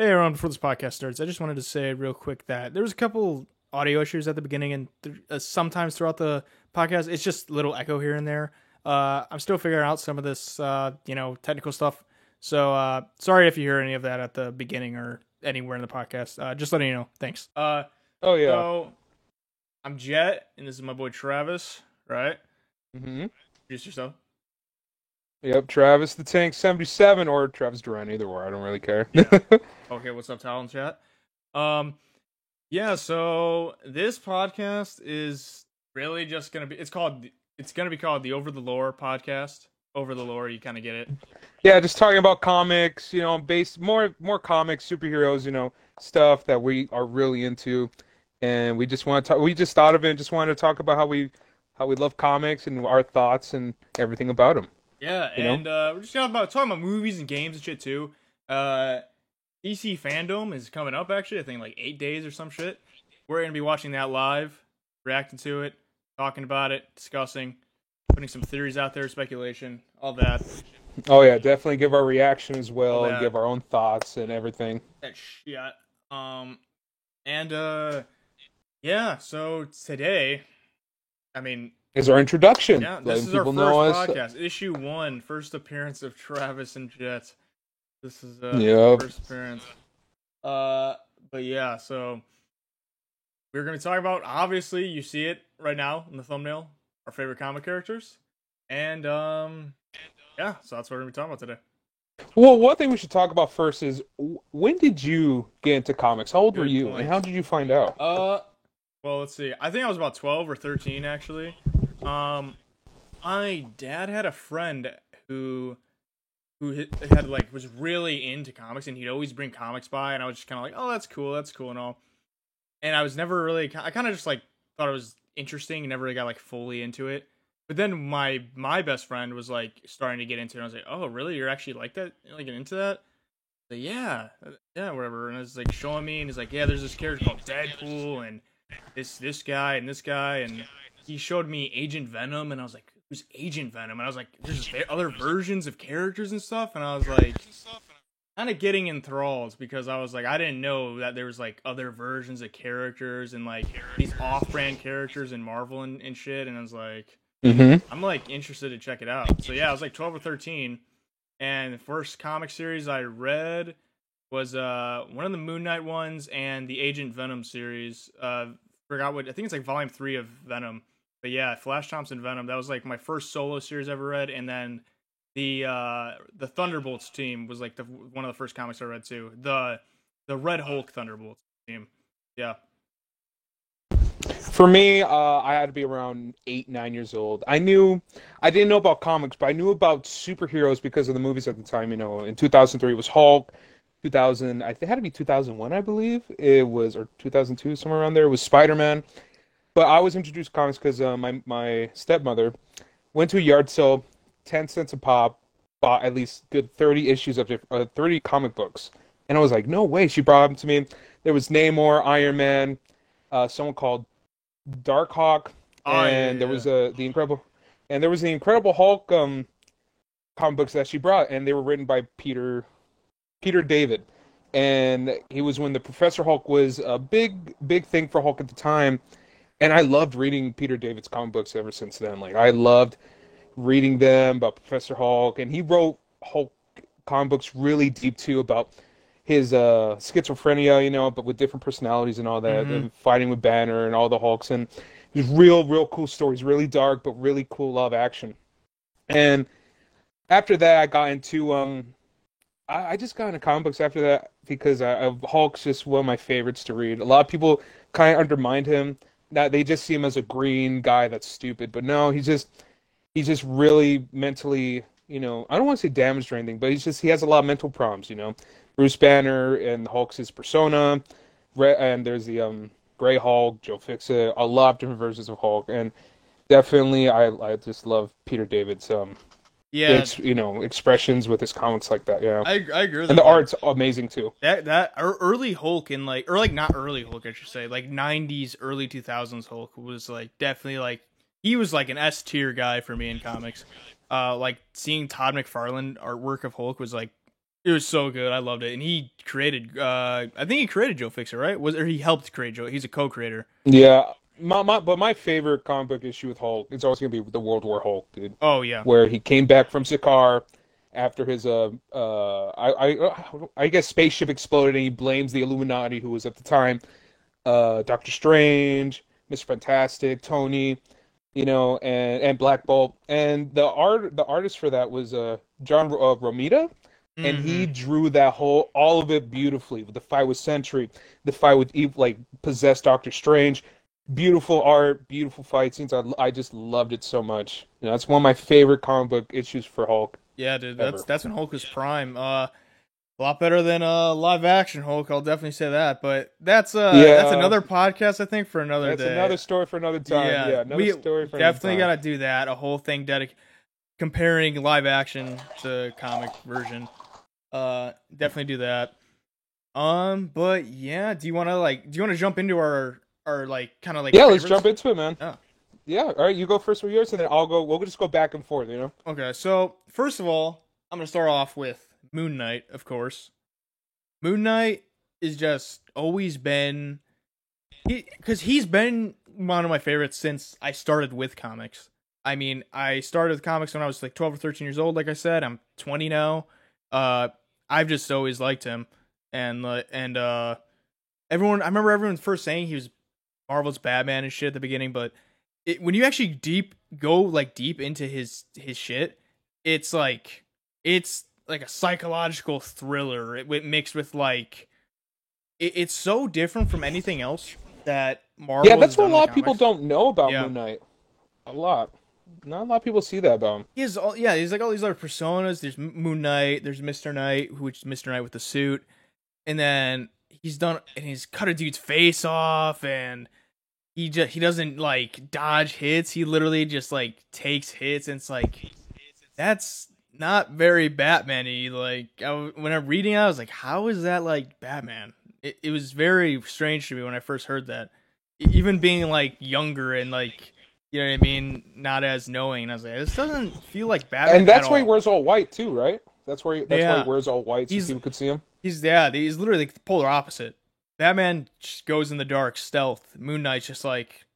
Hey, everyone, before this podcast starts, I just wanted to say real quick that there was a couple audio issues at the beginning and th- uh, sometimes throughout the podcast. It's just little echo here and there. Uh, I'm still figuring out some of this, uh, you know, technical stuff. So uh, sorry if you hear any of that at the beginning or anywhere in the podcast. Uh, just letting you know. Thanks. Uh, Oh yeah. So I'm Jet, and this is my boy Travis, right? Mm-hmm. Introduce yourself. Yep. Travis the Tank seventy seven or Travis Duran, either or. I don't really care. Okay, what's up, Talon Chat? Um, yeah, so this podcast is really just gonna be. It's called. It's gonna be called the Over the Lore podcast. Over the Lore, you kind of get it. yeah, just talking about comics. You know, based more more comics, superheroes. You know, stuff that we are really into, and we just want to talk. We just thought of it. and Just wanted to talk about how we how we love comics and our thoughts and everything about them. Yeah, You and uh, we're just talking about talking about movies and games and shit too. Uh, DC fandom is coming up actually. I think like eight days or some shit. We're gonna be watching that live, reacting to it, talking about it, discussing, putting some theories out there, speculation, all that. Oh yeah, definitely give our reaction as well, and give our own thoughts and everything. that shit. Um, and uh, yeah. So today, I mean, Is our introduction. yeah, this is our people first know us. podcast, issue one, first appearance of Travis and Jet. This is uh, Yep. first appearance. Uh, but yeah, so we're gonna be talking about. Obviously, you see it right now in the thumbnail. Our favorite comic characters, and um, yeah. So that's what we're gonna be talking about today. Well, one thing we should talk about first is when did you get into comics? How old were you, point. and how did you find out? Uh, well, let's see. I think I was about twelve or thirteen actually. Um, my dad had a friend who who had- like was really into comics, and he'd always bring comics by, and I was just kind of like, oh, that's cool, that's cool, and all. And I was never really. I kind of just like thought it was interesting, never really got like fully into it. But then my my best friend was like starting to get into it. And I was like, oh, really? You're actually like that? You're like into that? Like, yeah, uh, yeah, whatever. And it's like showing me, and he's like, yeah, there's this character called Deadpool, and this this guy and this guy, and he showed me Agent Venom, and I was like, who's Agent Venom? And I was like, there's just other versions of characters and stuff, and I was like, kind of getting enthralled because I was like, I didn't know that there was like other versions of characters and like these off-brand characters in Marvel and, and shit, and I was like. Mm-hmm. I'm like interested to check it out. So yeah, I was like 12 or 13, and the first comic series I read was uh one of the Moon Knight ones and the Agent Venom series. Uh, forgot what I think it's like volume three of Venom. But yeah, Flash Thompson Venom. That was like my first solo series I ever read, and then the uh the Thunderbolts team was like the one of the first comics I read too. The the Red Hulk Thunderbolts team. Yeah. For me, uh, I had to be around eight, nine years old. I knew, I didn't know about comics, but I knew about superheroes because of the movies at the time. You know, in 2003 it was Hulk. 2000, I think it had to be 2001, I believe it was, or 2002, somewhere around there. It was Spider Man. But I was introduced to comics because uh, my my stepmother went to a yard sale, 10 cents a pop, bought at least good 30 issues of uh, 30 comic books, and I was like, no way. She brought them to me. There was Namor, Iron Man, uh, someone called Darkhawk, Oh, and yeah, there was uh, the Incredible, and there was the Incredible Hulk um, comic books that she brought, and they were written by Peter Peter David, and he was when the Professor Hulk was a big big thing for Hulk at the time, and I loved reading Peter David's comic books ever since then. Like I loved reading them about Professor Hulk, and he wrote Hulk comic books really deep too about his uh, schizophrenia, you know, but with different personalities and all that, Mhm. and fighting with Banner and all the Hulks, and just real, real cool stories, really dark but really cool love action. And after that, I got into um, I, I just got into comic books after that because I, I, Hulk's just one of my favorites to read. A lot of people kind of undermined him that they just see him as a green guy that's stupid, but no, he's just he's just really mentally, you know, I don't want to say damaged or anything, but he's just he has a lot of mental problems, you know. Bruce Banner and Hulk's his persona, and there's the um Gray Hulk, Joe Fixit, a lot of different versions of Hulk, and definitely I I just love Peter David's um Yeah. ex, you know expressions with his comics like that, yeah. I, I agree with and the that. art's amazing too. That that early Hulk in like or like not early Hulk I should say like '90s early 2000s Hulk was like definitely like he was like an S tier guy for me in comics. Uh, like seeing Todd McFarlane artwork of Hulk was like It was so good. I loved it. And he created uh I think he created Joe Fixit, right? Was or he helped create Joe. He's a co-creator. Yeah, my, my but my favorite comic book issue with Hulk is always gonna be the World War Hulk, dude. Oh yeah. Where he came back from Sakaar after his uh uh I I I guess spaceship exploded and he blames the Illuminati who was at the time uh Doctor Strange, Mr. Fantastic, Tony, you know, and and Black Bolt. And the art the artist for that was uh John uh, Romita and he Mhm. drew that whole all of it beautifully with the fight with Sentry, the fight with Eve, like possessed Doctor Strange. Beautiful art, beautiful fight scenes. I, I just loved it so much. You know, that's one of my favorite comic book issues for Hulk. Yeah, dude. That's Ever. that's when Hulk was prime. Uh a lot better than uh live action Hulk, I'll definitely say that. But that's uh that's another podcast I think for another That's day. another story for another time. Yeah, another we story for definitely gotta do that. A whole thing dedicated comparing live action to comic version. Uh, definitely do that. Um, but yeah, do you want to like? Do you want to jump into our our like kind of like? Yeah, let's jump into it, man. Yeah. Yeah, all right, you go first with yours, and then I'll go. We'll just go back and forth, you know. Okay, so first of all, I'm gonna start off with Moon Knight, of course. Moon Knight is just always been, because he's been one of my favorites since I started with comics. I mean, I started with comics when I was like 12 or 13 years old. Like I said, I'm 20 now. Uh, I've just always liked him, and uh, and uh, everyone. I remember everyone first saying he was Marvel's Batman and shit at the beginning, but it, when you actually deep go like deep into his his shit, it's like it's like a psychological thriller it, it mixed with like it, it's so different from anything else that Marvel. yeah, that's what a lot of people don't know about Yeah. Moon Knight. A lot. Not a lot of people see that about him. He has all yeah, he's like all these other personas. There's Moon Knight, there's Mister Knight, which is Mister Knight with the suit, and then he's done and he's cut a dude's face off, and he just he doesn't like dodge hits. He literally just like takes hits, and it's like that's not very Batman-y. Like I, when I'm reading, it, I was like, how is that like Batman? It, it was very strange to me when I first heard that. Even being like younger and like you know what I mean, not as knowing. I was like, this doesn't feel like Batman. And that's at why he wears all white too, right? That's where he, that's why he wears all white so He's- people could see him. He's yeah, he's literally like the polar opposite. Batman just goes in the dark, stealth. Moon Knight's just like,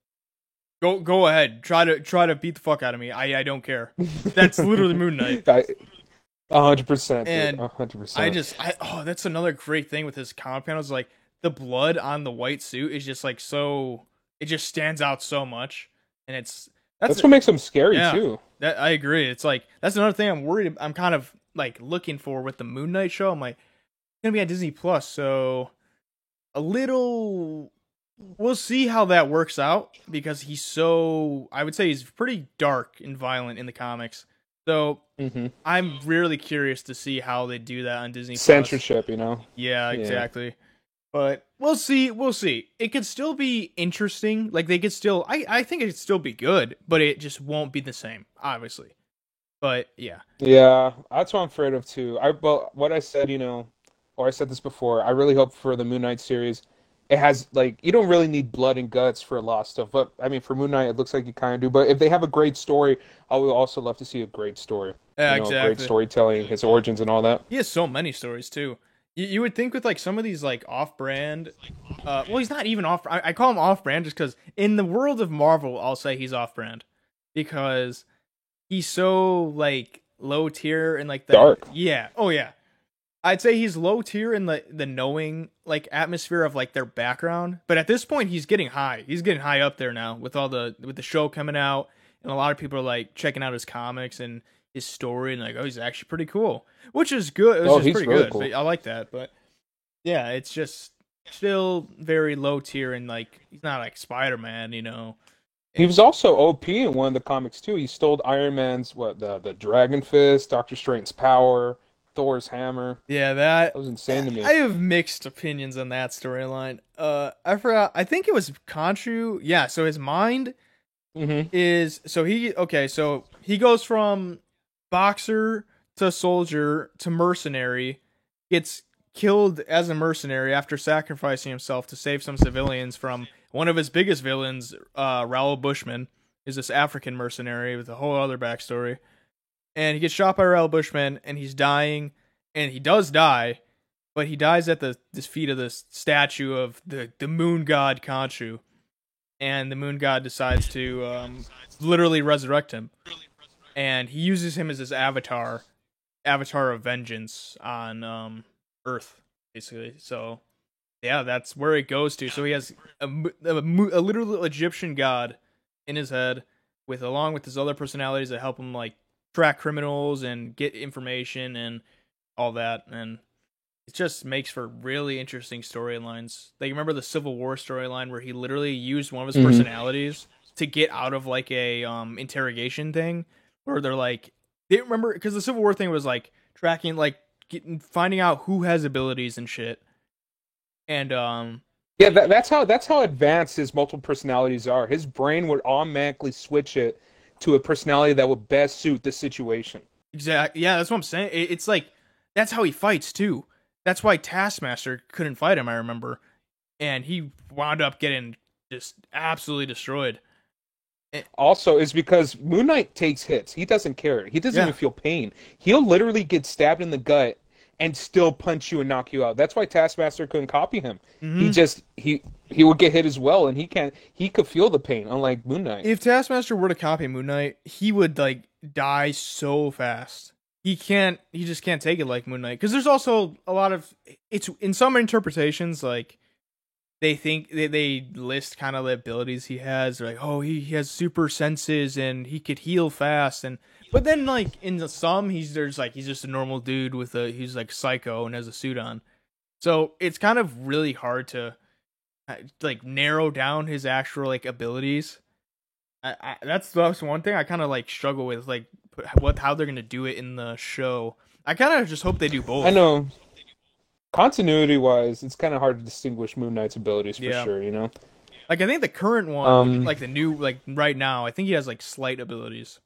go go ahead, try to try to beat the fuck out of me. I I don't care. That's literally Moon Knight. Hundred percent, And. Hundred percent. I just I oh that's another great thing with his comic panels. Like the blood on the white suit is just like so it just stands out so much, and it's that's, that's what makes him scary Yeah. too. that I agree. It's like that's another thing I'm worried. I'm kind of like looking for with the Moon Knight show. I'm like it's gonna be on Disney Plus, so a little. We'll see how that works out because he's so. I would say he's pretty dark and violent in the comics. So hmm I'm really curious to see how they do that on Disney. Censorship, you know. Yeah, Yeah. exactly. But we'll see. We'll see. It could still be interesting. Like they could still. I I think it could still be good, but it just won't be the same, obviously. But yeah, Yeah, that's what I'm afraid of too. I but what I said, you know, or I said this before. I really hope for the Moon Knight series, it has like you don't really need blood and guts for a lot of stuff. But I mean, for Moon Knight, it looks like you kind of do. But if they have a great story, I would also love to see a great story. yeah, you know, exactly. great storytelling, his origins and all that. He has so many stories too. You, you would think with like some of these like off-brand, uh, well, he's not even off. I, I call him off-brand just because in the world of Marvel, I'll say he's off-brand because he's so like low tier and like the Dark. Yeah. Oh yeah. I'd say he's low tier in the the knowing like atmosphere of like their background, but at this point he's getting high. He's getting high up there now with all the with the show coming out, and a lot of people are like checking out his comics and his story and like, oh, he's actually pretty cool, which is good. It Oh, just he's pretty really good. cool. I like that, but yeah, it's just still very low tier and like he's not like Spider Man, you know. He was also OP in one of the comics too. He stole Iron Man's what the the Dragon Fist, Doctor Strange's power, Thor's hammer. Yeah, that That was insane to me. I have mixed opinions on that storyline. Uh, I forgot. I think it was Khonshu. Yeah. So his mind hmm is so he okay. So he goes from boxer to soldier to mercenary. Gets killed as a mercenary after sacrificing himself to save some civilians from one of his biggest villains, uh, Raoul Bushman, is this African mercenary with a whole other backstory. And he gets shot by Raoul Bushman, and he's dying. and he does die, but he dies at the this feet of the statue of the the moon god Khonshu, and the moon god decides to um, literally resurrect him, and he uses him as his avatar, avatar of vengeance on um, Earth, basically. So, yeah, that's where it goes to. So he has a, a, a literal Egyptian god in his head, with along with his other personalities that help him like track criminals and get information and all that, and it just makes for really interesting storylines. Like remember the Civil War storyline where he literally used one of his Mhm. personalities to get out of like a um interrogation thing where they're like they remember because the Civil War thing was like tracking like getting finding out who has abilities and shit. And um Yeah, that, that's how that's how advanced his multiple personalities are. His brain would automatically switch it to a personality that would best suit the situation. Exactly. yeah, that's what I'm saying. It's like that's how he fights too. That's why Taskmaster couldn't fight him, I remember. And he wound up getting just absolutely destroyed. Also, is because Moon Knight takes hits. He doesn't care. He doesn't Yeah. even feel pain. He'll literally get stabbed in the gut and still punch you and knock you out. That's why Taskmaster couldn't copy him. He Mhm. just he he would get hit as well, and he can he could feel the pain, unlike Moon Knight. if Taskmaster were to copy Moon Knight, he would like die so fast. He can't. He just can't take it like Moon Knight. Because there's also a lot of it's in some interpretations like they think they, they list kind of the abilities he has. They're like, oh, he, he has super senses and he could heal fast. And but then like in the some, he's there's like he's just a normal dude with a he's like psycho and has a suit on. So it's kind of really hard to like narrow down his actual like abilities. I, I that's that's one thing I kind of like struggle with, like what how they're gonna do it in the show. I kind of just hope they do both. I know. Continuity wise, it's kind of hard to distinguish Moon Knight's abilities for Yeah. sure. You know. Like I think the current one, Um, like the new, like right now, I think he has like slight abilities.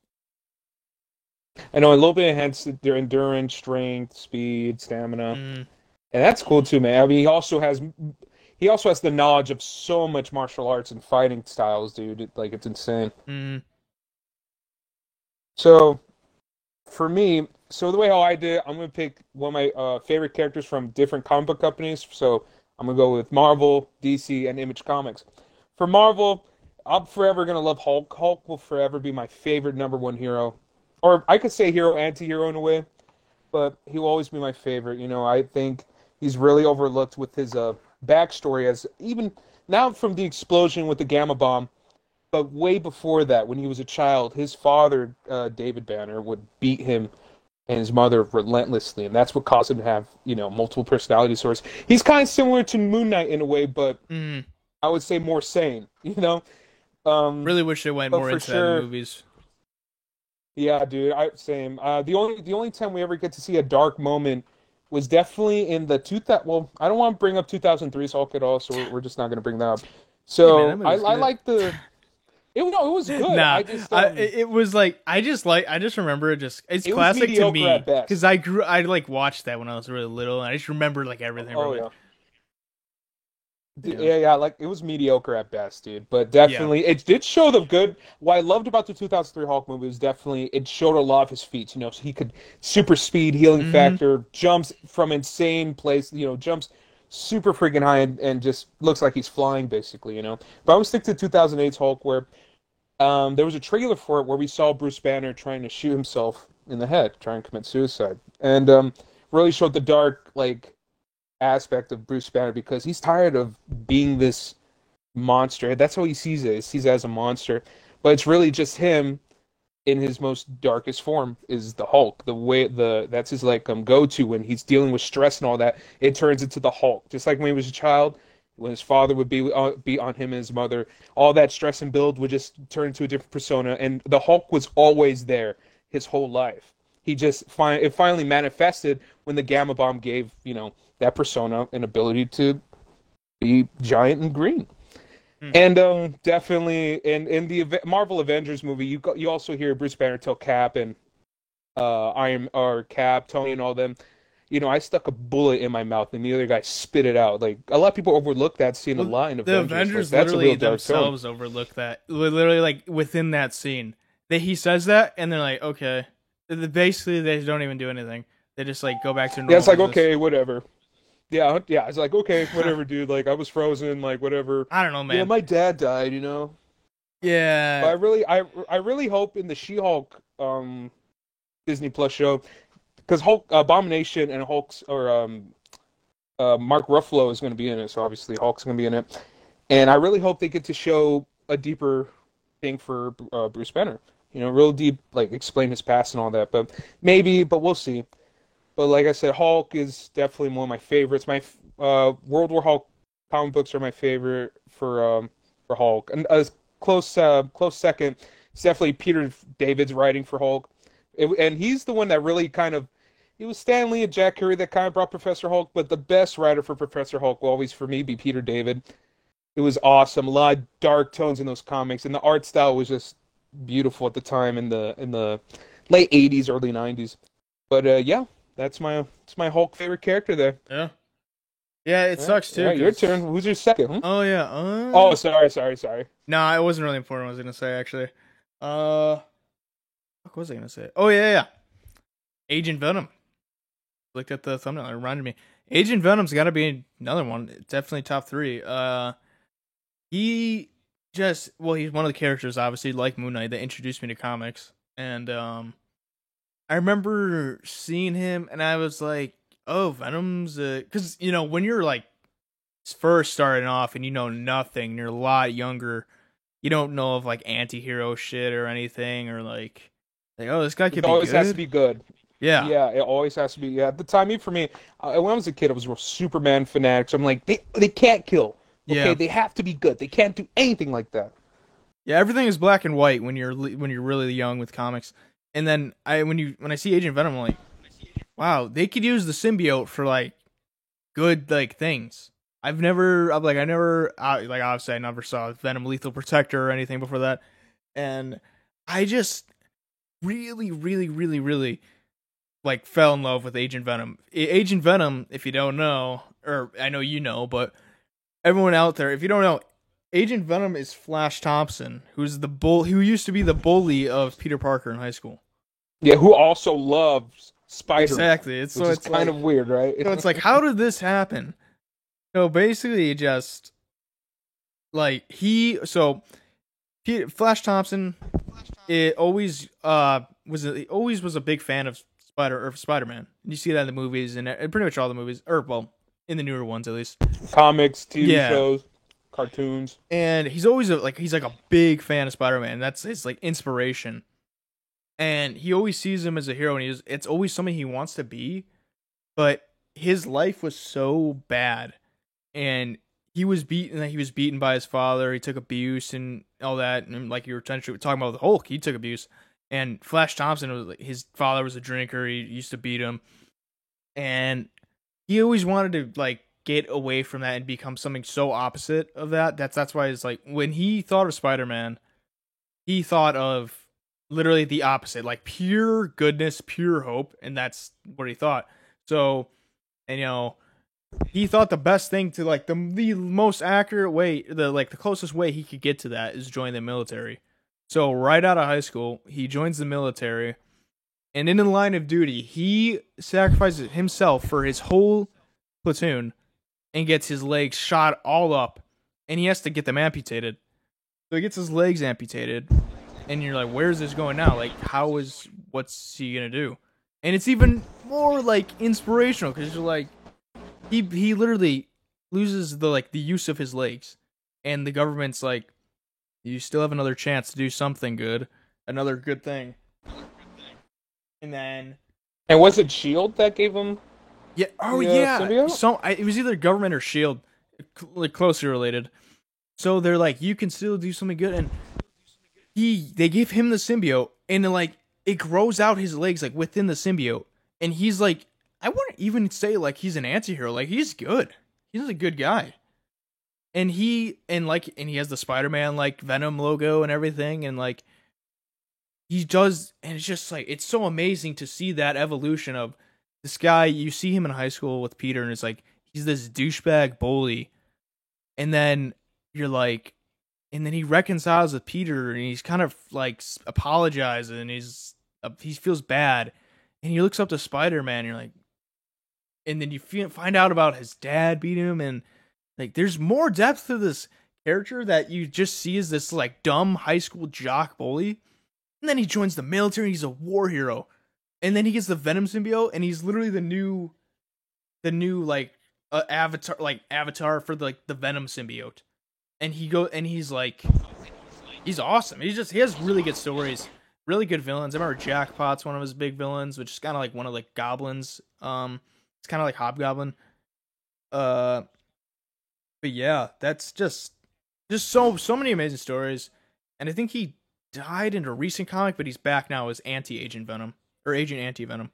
I know a little bit enhanced their endurance, strength, speed, stamina. Mm, And that's cool too, man. I mean, he also has he also has the knowledge of so much martial arts and fighting styles, dude. It, like it's insane. mm, So, for me, so the way how I did, I'm gonna pick one of my uh, favorite characters from different comic book companies. So I'm gonna go with Marvel, DC, and Image Comics. For Marvel, I'm forever gonna love Hulk. Hulk will forever be my favorite number one hero, or I could say hero, anti-hero in a way, but he will always be my favorite. You know, I think he's really overlooked with his uh, backstory as even now from the explosion with the gamma bomb but way before that, when he was a child, his father, uh, David Banner, would beat him and his mother relentlessly, and that's what caused him to have, you know, multiple personality disorders. He's kind of similar to Moon Knight in a way, but mm. I would say more sane. You know, um, Really wish they went more into that in movies. Yeah, dude, I same. Uh, the only the only time we ever get to see a dark moment was definitely in the two that. Well, I don't want to bring up 2003's Hulk at all, so we're, we're just not going to bring that up. So Yeah, man, I, I like the. It no, it was good. Nah, I just um, it it was like I just like I just remember it just it's It classic to me because I grew I like watched that when I was really little and I just remember like everything. Oh it. Yeah. Yeah. Yeah, yeah, like it was mediocre at best, dude. But definitely, it did show the good. What I loved about the 2003 Hulk movie was definitely it showed a lot of his feats. You know, so he could super speed, healing Mhm. factor, jumps from insane place. You know, jumps super freaking high and, and just looks like he's flying, basically. You know, but I would stick to 2008's Hulk, where um, there was a trailer for it where we saw Bruce Banner trying to shoot himself in the head, trying to commit suicide, and um, really showed the dark like aspect of Bruce Banner because he's tired of being this monster. That's how he sees it. He sees it as a monster. But it's really just him in his most darkest form is the Hulk. The way the that's his like um go to when he's dealing with stress and all that. It turns into the Hulk. Just like when he was a child, when his father would be uh, be on him and his mother, all that stress and build would just turn into a different persona. And the Hulk was always there his whole life. He just fi- it finally manifested when the gamma bomb gave you know that persona an ability to be giant and green. Hmm. And um, definitely in in the Marvel Avengers movie, you go, you also hear Bruce Banner tell Cap and uh, Iron or Cap, Tony, and all them. You know, I stuck a bullet in my mouth, and the other guy spit it out. Like a lot of people overlook that scene a lot in the Avengers. Like, Avengers that's a literally dark film. themselves overlook that. Literally, like within that scene, that he says that, and they're like, okay. Basically, they don't even do anything. They just like go back to normal. Yeah, it's like okay, whatever. Yeah, yeah, it's like okay, whatever, dude. Like I was frozen, like whatever. I don't know, man. Yeah, my dad died, you know. Yeah. But I really, I, I really hope in the She-Hulk um, Disney Plus show, because Hulk, Abomination, and Hulk's or um, uh, Mark Ruffalo is going to be in it, so obviously Hulk's going to be in it, and I really hope they get to show a deeper thing for uh, Bruce Banner. You know, real deep, like explain his past and all that. But maybe, but we'll see. But like I said, Hulk is definitely one of my favorites. My uh, World War Hulk comic books are my favorite for um, for Hulk, and a close uh, close second. It's definitely Peter David's writing for Hulk, it, and he's the one that really kind of. It was Stan Lee and Jack Kirby that kind of brought Professor Hulk, but the best writer for Professor Hulk will always, for me, be Peter David. It was awesome. A lot of dark tones in those comics, and the art style was just beautiful at the time in the in the late '80s, early '90s. But uh, yeah, that's my that's my Hulk favorite character there. yeah. Yeah, it sucks too. Yeah, your turn. Who's your second? Hmm? Oh yeah. Uh... Oh, sorry, sorry, sorry. No, it wasn't really important. I was gonna say actually. Uh, what was I gonna say? Oh yeah, yeah. Agent Venom. Looked at the thumbnail. It reminded me. Agent Venom's got to be another one. Definitely top three. Uh, he just well, he's one of the characters, obviously, like Moon Knight, that introduced me to comics, and um, I remember seeing him, and I was like, oh, Venom's, because you know when you're like first starting off and you know nothing, you're a lot younger. You don't know of like anti-hero shit or anything, or like, like oh, this guy could It be always good. has to be good. yeah, Yeah, it always has to be. Yeah, at the time, even for me, uh, when I was a kid, I was a Superman fanatic. So I'm like, they they can't kill. Okay, Yeah. they have to be good. They can't do anything like that. Yeah, everything is black and white when you're when you're really young with comics. And then I when you when I see Agent Venom, I'm like, wow, they could use the symbiote for like good like things. I've never, I'm like, I never, uh, like obviously, I never saw Venom Lethal Protector or anything before that, and I just really, really, really, really like fell in love with Agent Venom. Agent Venom, if you don't know, or I know you know, but everyone out there, if you don't know, Agent Venom is Flash Thompson, who's the bull, who used to be the bully of Peter Parker in high school. Yeah, who also loves Spider? Exactly. It's so it's kind like, of weird, right? so it's like, how did this happen? So basically, just like he, so he, Flash Thompson, it always uh was a, always was a big fan of Spider or Spider Man. You see that in the movies and pretty much all the movies, or well, in the newer ones at least. comics, TV Yeah. shows, cartoons. and he's always a, like he's like a big fan of Spider-Man. That's his like inspiration, and he always sees him as a hero, and he's it's always something he wants to be, but his life was so bad, and he was beaten. He was beaten by his father. He took abuse and all that, and like you were talking about the Hulk, he took abuse, and Flash Thompson was like his father was a drinker. He used to beat him, and he always wanted to like get away from that and become something so opposite of that. That's that's why it's like when he thought of Spider Man, he thought of literally the opposite, like pure goodness, pure hope, and that's what he thought. So, and you know, he thought the best thing to like the the most accurate way, the like the closest way he could get to that is join the military. So right out of high school, he joins the military, and in the line of duty, he sacrifices himself for his whole platoon and gets his legs shot all up and he has to get them amputated. So he gets his legs amputated and you're like, where's this going now? Like, how is what's he gonna do? And it's even more like inspirational because you're like, he he literally loses the like the use of his legs, and the government's like, you still have another chance to do something good, another good thing. And then And was it Shield that gave him? yeah. Oh The, yeah. symbiote? So I, it was either government or Shield, cl- like closely related. So they're like, you can still do something good, and he they give him the symbiote, and like it grows out his legs like within the symbiote, and he's like, I wouldn't even say like he's an anti-hero, like he's good. He's a good guy. And he and like and he has the Spider-Man like Venom logo and everything and like he does and it's just like it's so amazing to see that evolution of this guy you see him in high school with Peter and it's like he's this douchebag bully and then you're like and then he reconciles with Peter and he's kind of like apologizing and he's uh, he feels bad and he looks up to Spider Man. You're like, and then you feel, find out about his dad beating him, and like there's more depth to this character that you just see as this like dumb high school jock bully, and then he joins the military. and he's a war hero, and then he gets the Venom symbiote, and he's literally the new, the new like uh, avatar, like avatar for the, like the Venom symbiote, and he go and he's like, he's awesome. He's just he has really good stories really good villains. I remember Jackpot's one of his big villains, which is kind of like one of like goblins. Um, it's kind of like Hobgoblin. Uh, but yeah, that's just just so so many amazing stories, and I think he died in a recent comic, but he's back now as Anti Agent Venom or Agent Anti Venom.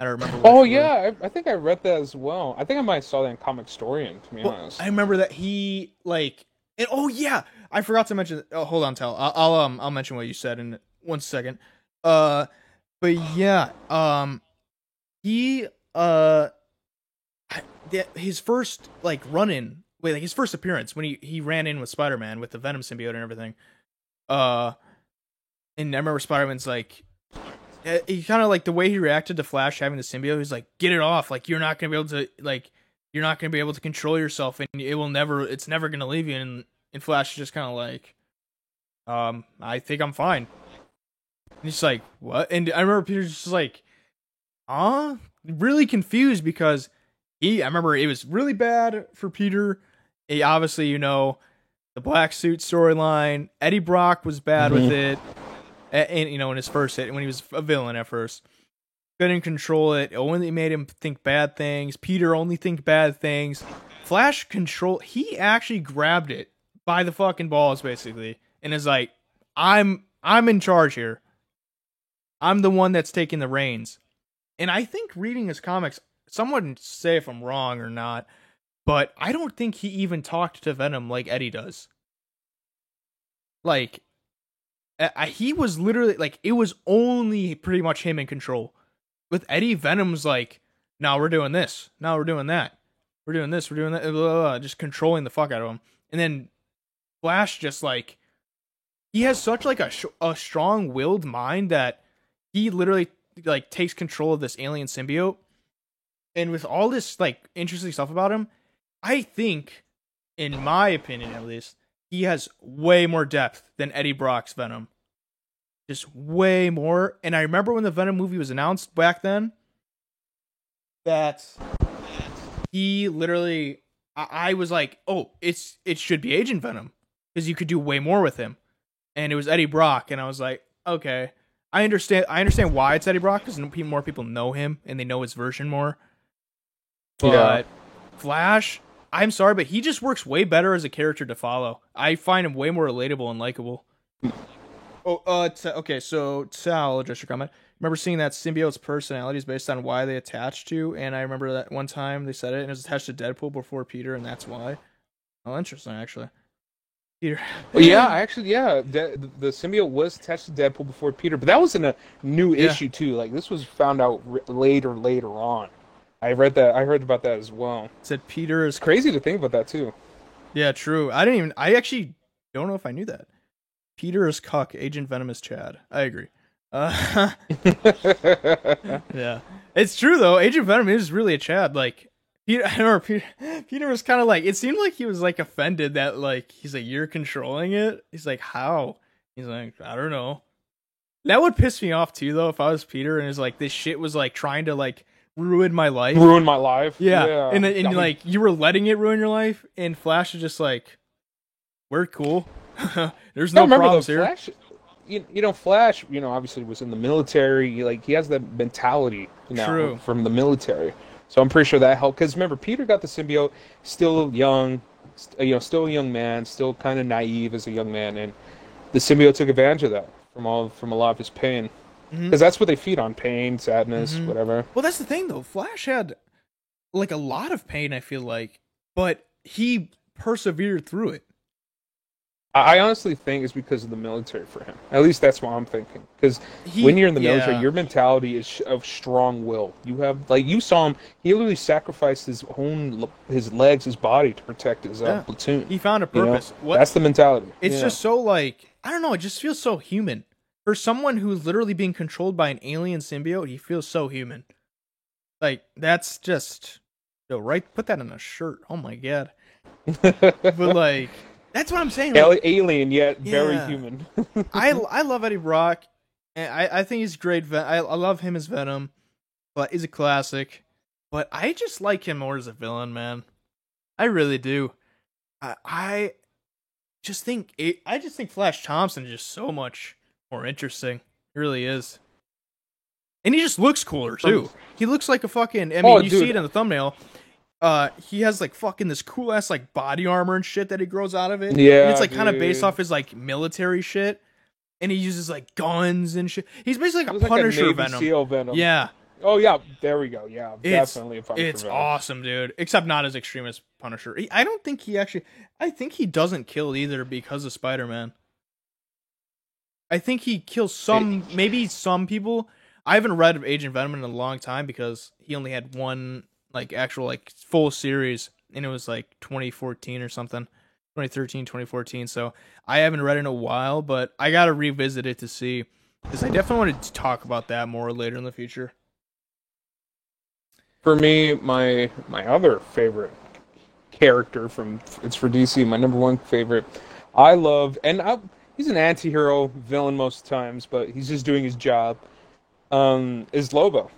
I don't remember. Oh yeah, I, I, think I read that as well. I think I might have saw that in Comic Comicstorian. To be well, honest, I remember that he like. And, oh yeah, I forgot to mention. Oh, hold on, tell. I'll, I'll um I'll mention what you said in one second. Uh, but yeah, um, he uh, his first like run in, wait, like his first appearance when he he ran in with Spider Man with the Venom symbiote and everything. Uh, and I remember Spider Man's like, he kind of like the way he reacted to Flash having the symbiote. He's like, get it off, like you're not gonna be able to like you're not gonna be able to control yourself, and it will never, it's never gonna leave you. And and Flash is just kind of like, um, I think I'm fine. And he's like, what? And I remember Peter's just like, huh? Really confused because he, I remember it was really bad for Peter. He, obviously, you know, the black suit storyline. Eddie Brock was bad mm-hmm. with it. And, and, you know, in his first hit, when he was a villain at first. Couldn't control it. Only made him think bad things. Peter only think bad things. Flash control. He actually grabbed it by the fucking balls, basically, and is like, "I'm I'm in charge here. I'm the one that's taking the reins. And I think reading his comics, someone say if I'm wrong or not, but I don't think he even talked to Venom like Eddie does. Like, he was literally like it was only pretty much him in control. With Eddie, Venom's like, "Now we're doing this. Now we're doing that. We're doing this. We're doing that." Blah, blah, blah, just controlling the fuck out of him. And then Flash just like he has such like a a strong willed mind that he literally like takes control of this alien symbiote. And with all this like interesting stuff about him, I think, in my opinion at least, he has way more depth than Eddie Brock's Venom. Just way more. And I remember when the Venom movie was announced back then, that he literally I, I was like, oh, it's it should be Agent Venom. Because you could do way more with him. And it was Eddie Brock, and I was like, okay. I understand. I understand why it's Eddie Brock because more people know him and they know his version more. But yeah. Flash, I'm sorry, but he just works way better as a character to follow. I find him way more relatable and likable. Oh, uh, t- okay. So, Sal, address your comment. Remember seeing that symbiote's personality is based on why they attach to, and I remember that one time they said it, and it was attached to Deadpool before Peter, and that's why. Oh, interesting, actually. Peter. well, yeah, actually, yeah, the, the symbiote was attached to Deadpool before Peter, but that was in a new yeah. issue too. Like this was found out later, later on. I read that. I heard about that as well. It said Peter is crazy to think about that too. Yeah, true. I didn't even. I actually don't know if I knew that. Peter is Cuck. Agent Venom is Chad. I agree. Uh, yeah, it's true though. Agent Venom is really a Chad. Like Peter, I remember Peter, Peter was kind of like, it seemed like he was like offended that like he's like you're controlling it. He's like, how? He's like, I don't know. That would piss me off too, though, if I was Peter and it's like this shit was like trying to like ruin my life, ruin my life. Yeah, yeah. and and I mean, like you were letting it ruin your life, and Flash is just like, we're cool. There's no problems here. Flash, you, you know, Flash, you know, obviously was in the military. Like he has that mentality, now True. from the military. So I'm pretty sure that helped. Because remember, Peter got the symbiote still young, you know, still a young man, still kind of naive as a young man, and the symbiote took advantage of that from all from a lot of his pain. Because mm-hmm. that's what they feed on pain, sadness, mm-hmm. whatever. Well, that's the thing though. Flash had like a lot of pain. I feel like, but he persevered through it. I honestly think it's because of the military for him. At least that's what I'm thinking. Because when you're in the yeah. military, your mentality is of strong will. You have like you saw him. He literally sacrificed his own his legs, his body to protect his uh, yeah. platoon. He found a purpose. You know? what, that's the mentality. It's yeah. just so like I don't know. It just feels so human. for someone who's literally being controlled by an alien symbiote, he feels so human. Like that's just yo, right put that on a shirt. Oh my god. But like that's what I'm saying. Like, alien yet very human. I I love Eddie Brock, and I I think he's great. Ven- I I love him as Venom, but he's a classic. But I just like him more as a villain, man. I really do. I I just think it, I just think Flash Thompson is just so much more interesting. He really is. And he just looks cooler too. He looks like a fucking. I mean, Oh, you see it in the thumbnail. Uh, he has like fucking this cool ass like body armor and shit that he grows out of it. Yeah, and it's like kind of based off his like military shit, and he uses like guns and shit. He's basically like a like Punisher Venom. SEAL Venom. Yeah, Oh yeah, there we go. Yeah, It's- definitely a Punisher it's Venom. awesome, dude. Except not as extreme as Punisher. He- I don't think he actually. I think he doesn't kill either because of Spider Man. I think he kills some, maybe some people. I haven't read of Agent Venom in a long time because he only had one like actual like full series, and it was like 2014 or something, 2013, 2014. So I haven't read in a while, but I gotta revisit it to see because I definitely want to talk about that more later in the future. For me, my my other favorite character from it's for DC. My number one favorite. I love, and I, he's an anti-hero villain most times, but he's just doing his job. Um, is Lobo.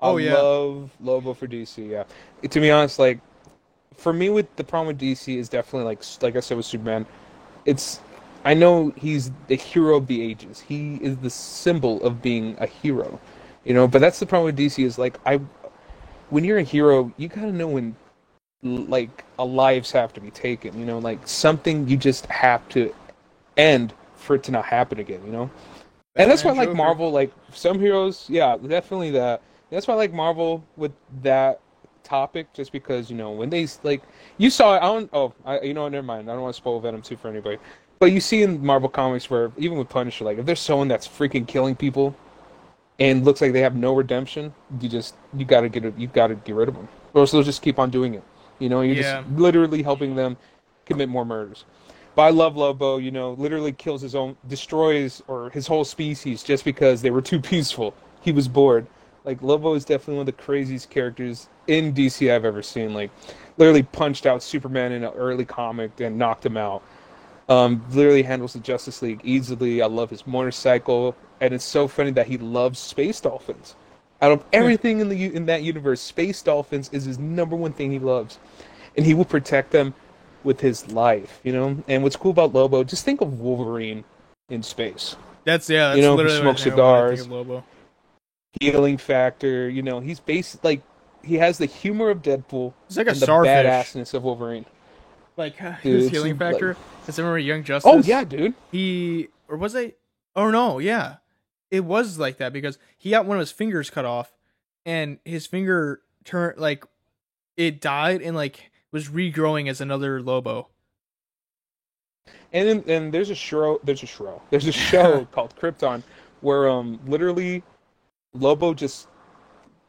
Oh, I yeah. love Lobo for DC. Yeah, to be honest, like for me, with the problem with DC is definitely like like I said with Superman, it's I know he's the hero of the ages. He is the symbol of being a hero, you know. But that's the problem with DC is like I, when you're a hero, you gotta know when like a lives have to be taken. You know, like something you just have to end for it to not happen again. You know. And that's why like Joker. Marvel. Like some heroes, yeah, definitely that. That's why I like Marvel with that topic, just because you know when they like you saw. I don't. Oh, I, you know, never mind. I don't want to spoil Venom two for anybody. But you see in Marvel comics where even with Punisher, like if there's someone that's freaking killing people, and looks like they have no redemption, you just you gotta get it. You gotta get rid of them, or else they'll just keep on doing it. You know, you're Yeah. just literally helping them commit more murders. But I love Lobo, you know, literally kills his own, destroys or his whole species just because they were too peaceful. He was bored. Like Lobo is definitely one of the craziest characters in DC I've ever seen. Like, literally punched out Superman in an early comic and knocked him out. Um, literally handles the Justice League easily. I love his motorcycle, and it's so funny that he loves space dolphins. Out of everything in the in that universe, space dolphins is his number one thing he loves, and he will protect them with his life. You know. And what's cool about Lobo? Just think of Wolverine in space. That's yeah. That's You know, he literally smokes what I think when I think cigars. Healing factor. You know, he's based like he has the humor of Deadpool He's like a and the starfish. badassness of Wolverine. Like Dude, his healing like- factor. Is remember Young Justice? Oh yeah, dude. he or was it? Oh no, yeah, it was like that because he got one of his fingers cut off, and his finger turned like it died and like was regrowing as another Lobo. And then, and there's a show. There's a show. There's a show called Krypton, where um literally, Lobo just,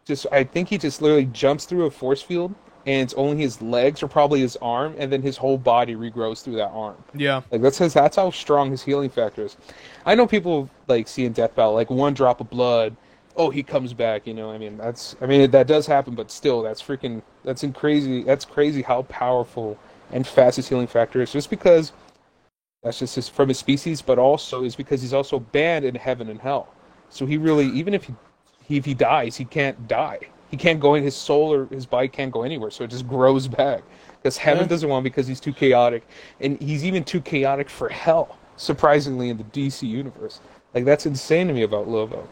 just I think he just literally jumps through a force field, and it's only his legs or probably his arm, and then his whole body regrows through that arm. Yeah, Like that's his. That's how strong his healing factor is. I know people like seeing Death Battle, like one drop of blood. Oh, he comes back. You know, I mean, that's. I mean, that does happen, but still, that's freaking. That's in crazy. That's crazy how powerful and fast his healing factor is. Just because that's just his, from his species, but also is because he's also banned in heaven and hell. So he really, even if he, he if he dies, he can't die. He can't go in. His soul or his body can't go anywhere. So it just grows back. Because heaven Yeah. doesn't want him because he's too chaotic, and he's even too chaotic for hell. Surprisingly, in the DC universe, like that's insane to me about Lobo.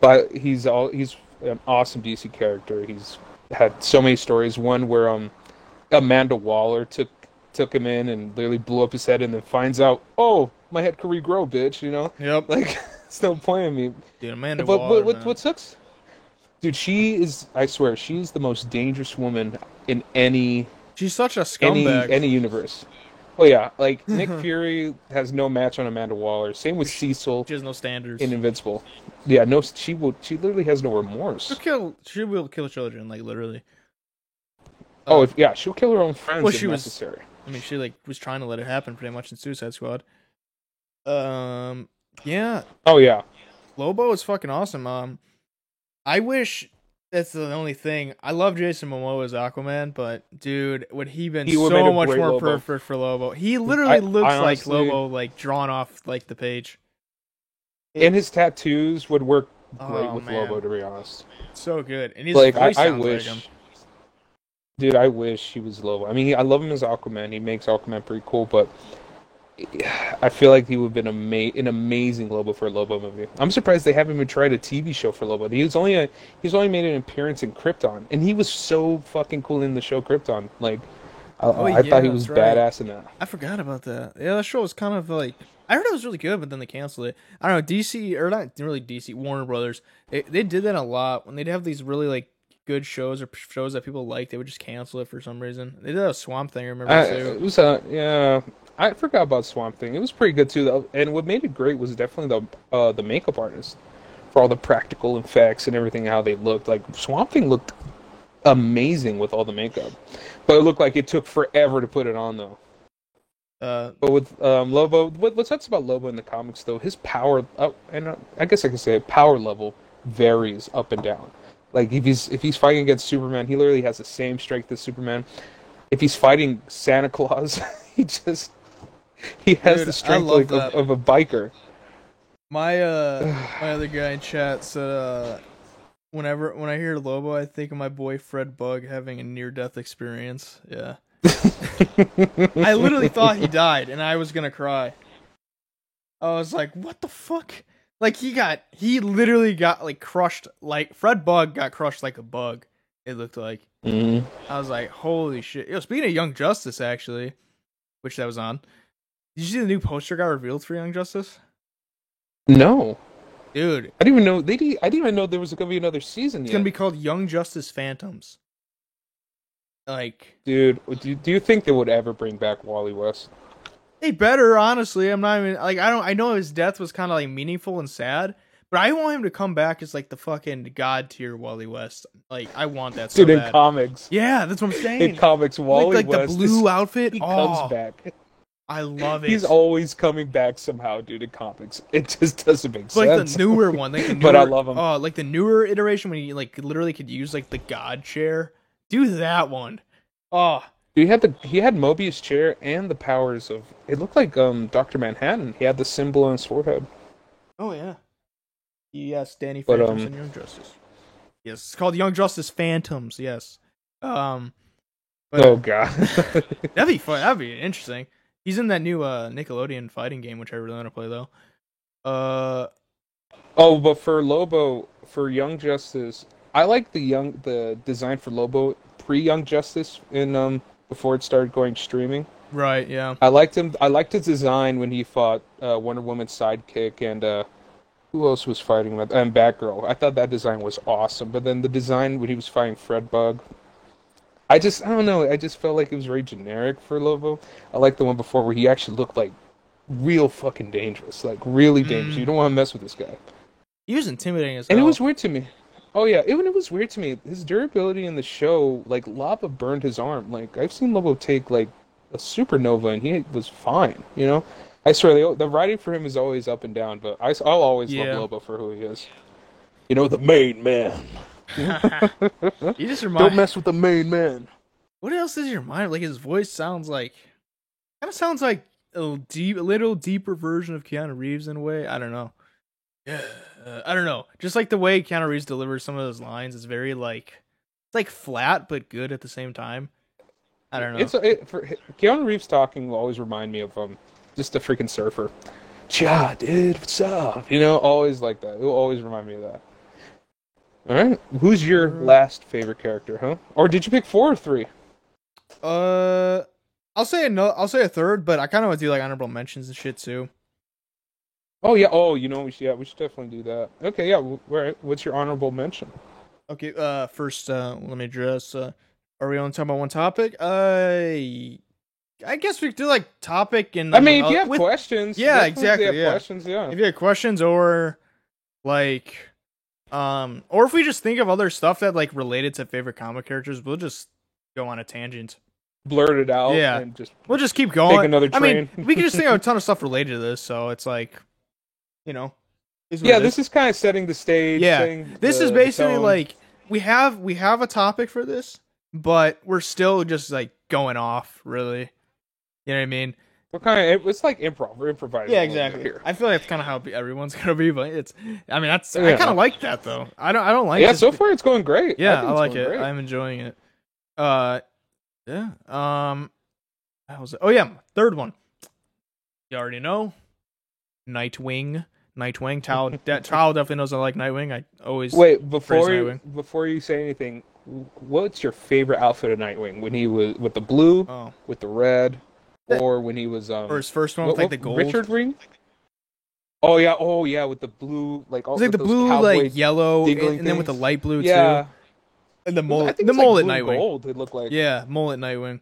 But he's all he's an awesome DC character. He's had so many stories. One where um Amanda Waller took took him in and literally blew up his head, and then finds out, oh, my head could regrow, bitch. You know, yep. like it's no point in me. Dude, Amanda But Waller, what, what, man. what sucks? Dude, she is. I swear, she's the most dangerous woman in any She's such a any scumbag. any universe. Oh yeah, like Nick Fury has no match on Amanda Waller. Same with Cecil she has no standards. in Invincible. Yeah, no, she will. She literally has no remorse. She'll kill. She will kill children, like literally. Oh, Uh, if, yeah, she'll kill her own friends Well, if she was- necessary. I mean, she like was trying to let it happen pretty much in Suicide Squad. Um, Yeah, Oh yeah. Lobo is fucking awesome. Um, I wish that's the only thing. I love Jason Momoa as Aquaman, but dude, would he been He so much more Lobo. perfect for Lobo? He literally I- looks I like Lobo, like drawn off like the page. And his tattoos would work great Oh, with man. Lobo, to be honest. So good, and his like I, I wish, like him. dude, I wish he was Lobo. I mean, he, I love him as Aquaman. He makes Aquaman pretty cool, but I feel like he would have been ama- an amazing Lobo for a Lobo movie. I'm surprised they haven't even tried a TV show for Lobo. He was only a he's only made an appearance in Krypton, and he was so fucking cool in the show Krypton. Like, I, Oh, I yeah, thought he was right. badass in that. I forgot about that. Yeah, that show was kind of like I heard it was really good, but then they canceled it. I don't know DC or not really DC Warner Brothers. They, they did that a lot when they'd have these really like good shows or shows that people liked. They would just cancel it for some reason. They did a Swamp Thing. I remember I, too. it was uh, yeah. I forgot about Swamp Thing. It was pretty good too, though. And what made it great was definitely the uh, the makeup artist for all the practical effects and everything. How they looked like Swamp Thing looked amazing with all the makeup, but it looked like it took forever to put it on though. Uh, But with um, Lobo, what, what sucks about Lobo in the comics though, his power, uh, and uh, I guess I can say it, power level varies up and down. Like if he's if he's fighting against Superman, he literally has the same strength as Superman. If he's fighting Santa Claus, he just he has Dude, the strength like, of, of a biker. my uh, my other guy in chat said uh, whenever when I hear Lobo, I think of my boy Fred Bugg having a near death experience. Yeah, I literally thought he died, and I was gonna cry. I was like, "What the fuck?" Like he got, he literally got like crushed. Like Fred Bugg got crushed like a bug. It looked like. Mhm. I was like, "Holy shit!" Yo, speaking of Young Justice, actually, which that was on. Did you see the new poster got revealed for Young Justice? No, Dude, I didn't even know they. Didn't, I didn't even know there was going to be another season it's yet. gonna be called Young Justice Phantoms. Like Dude, do you, do you think they would ever bring back Wally West? they better, honestly. I'm not even like I don't. I know his death was kind of like meaningful and sad, but I want him to come back as like the fucking god tier Wally West. Like I want that so Dude, in comics, yeah, that's what I'm saying. in comics, Wally like, like West the blue outfit. he oh, comes back. I love it. He's always coming back somehow, due to comics, it just doesn't make sense. like the newer one, like the newer, But I love him. Oh, like the newer iteration when you like literally could use like the god chair. Do that one. Oh, he had the he had Mobius chair and the powers of. It looked like um Doctor Manhattan. He had the symbol on his forehead. oh yeah. Yes, Danny But, Phantoms um, and Young Justice. Yes, it's called Young Justice Phantoms. Yes. Um. But oh god. that'd be fun. That'd be interesting. He's in that new uh Nickelodeon fighting game, which I really want to play though. Uh, oh, but for Lobo, for Young Justice, I like the young the design for Lobo pre Young Justice in um before it started going streaming. right, yeah. I liked him. I liked his design when he fought uh, Wonder Woman's sidekick and uh, who else was fighting with and Batgirl. I thought that design was awesome. But then the design when he was fighting Fred Bugg, I just I don't know. I just felt like it was very generic for Lobo. I like the one before where he actually looked like real fucking dangerous, like really dangerous. Mm. You don't want to mess with this guy. He was intimidating as well. And it was weird to me. Oh yeah, even it was weird to me. His durability in the show, like lava burned his arm. Like I've seen Lobo take like a supernova, and he was fine. You know, I swear the the writing for him is always up and down. But I, will always Yeah. love Lobo for who he is. You know, the main man. he just Don't mess with the main man. What else does your mind like? His voice sounds like, kind of sounds like a little deep, a little deeper version of Keanu Reeves in a way. I don't know. Yeah, uh, I don't know. Just like the way Keanu Reeves delivers some of those lines is very like, it's like flat but good at the same time. I don't know. It's it, for Keanu Reeves talking will always remind me of um just a freaking surfer. Cha, dude, what's up? You know, always like that. It will always remind me of that. All right, who's your Uh, last favorite character, huh? Or did you pick four or three? uh, I'll say no. I'll say a third, but I kind of want to do like honorable mentions and shit too. Oh yeah. Oh, you know, we should, yeah, we should definitely do that. Okay, yeah. wh- Where? What's your honorable mention? Okay. Uh, first, uh, let me address. Uh, are we only talking about one topic? Uh, I guess we could do like topic and. I mean, if uh, you have with- questions, Yeah, exactly, Have yeah. questions, yeah. if you have questions or like um or if we just think of other stuff that like related to favorite comic characters we'll just go on a tangent Blurt it out. Yeah. And just we'll just keep going another i mean we can just think of a ton of stuff related to this so it's like you know. is Yeah, this is kind of setting the stage. Yeah, this the- is basically like we have we have a topic for this, but we're still just like going off. Really, you know what I mean? We're kind of it's like improv. We're improvising. Yeah, a little bit exactly. Here. I feel like that's kind of how everyone's gonna be, but it's. I mean, that's I kind of like that though. I don't. I don't like. It. Yeah, so far it's going great. Yeah, think I, like it. great. I'm enjoying it. Uh, yeah. Um, how was it? Oh yeah, third one. You already know. Nightwing. Nightwing. Tal. De- Tal definitely knows I like Nightwing. I always. Wait, before you, before you say anything, what's your favorite outfit of Nightwing? When he was with the blue, Oh, with the red, or when he was um or his first one with like the gold. Richard ring? Oh yeah, oh yeah, with the blue like all like the blue, like yellow, and, and then with the light blue yeah, too, and the mullet, the it's like Nightwing. Gold, it looked like. Yeah, mullet Nightwing.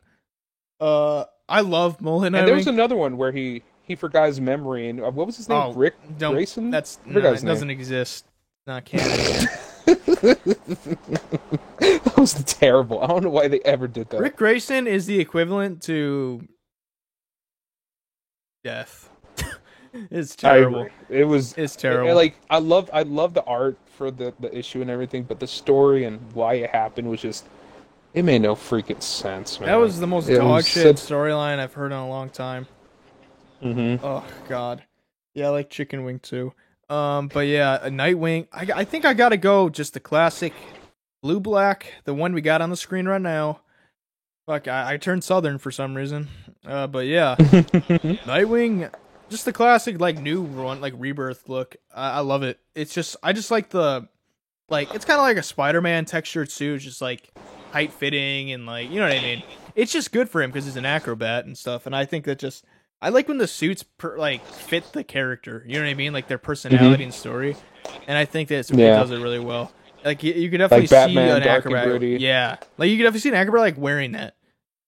Uh, I love mullet Nightwing. and there was another one where he he forgot his memory and uh, what was his name? Oh, Ric Don't- Grayson. That's no, it name. doesn't exist. Not canon. that was terrible. I don't know why they ever did that. Ric Grayson is the equivalent to death. it's terrible. agree. It was It's I- terrible. like I love I love the art for the the issue and everything, but the story and why it happened was just it made no freaking sense, man. that was the most It dog shit such- storyline I've heard in a long time. Mm-hmm. Oh God, yeah, I like Chicken Wing too. Um, but yeah, a Nightwing. I I think I gotta go just the classic blue black, the one we got on the screen right now. Fuck, I, I turned southern for some reason. Uh, but yeah, Nightwing, just the classic like new one, like rebirth look. I, I love it. It's just I just like the like it's kind of like a Spider-Man textured suit, just like tight fitting and like you know what I mean. It's just good for him because he's an acrobat and stuff, and I think that just I like when the suits per, like fit the character. You know what I mean, like their personality and story, and I think that it Yeah. does it really well. Like you, you could definitely Batman, see an dark acrobat. Yeah, like you could definitely see an acrobat like wearing that.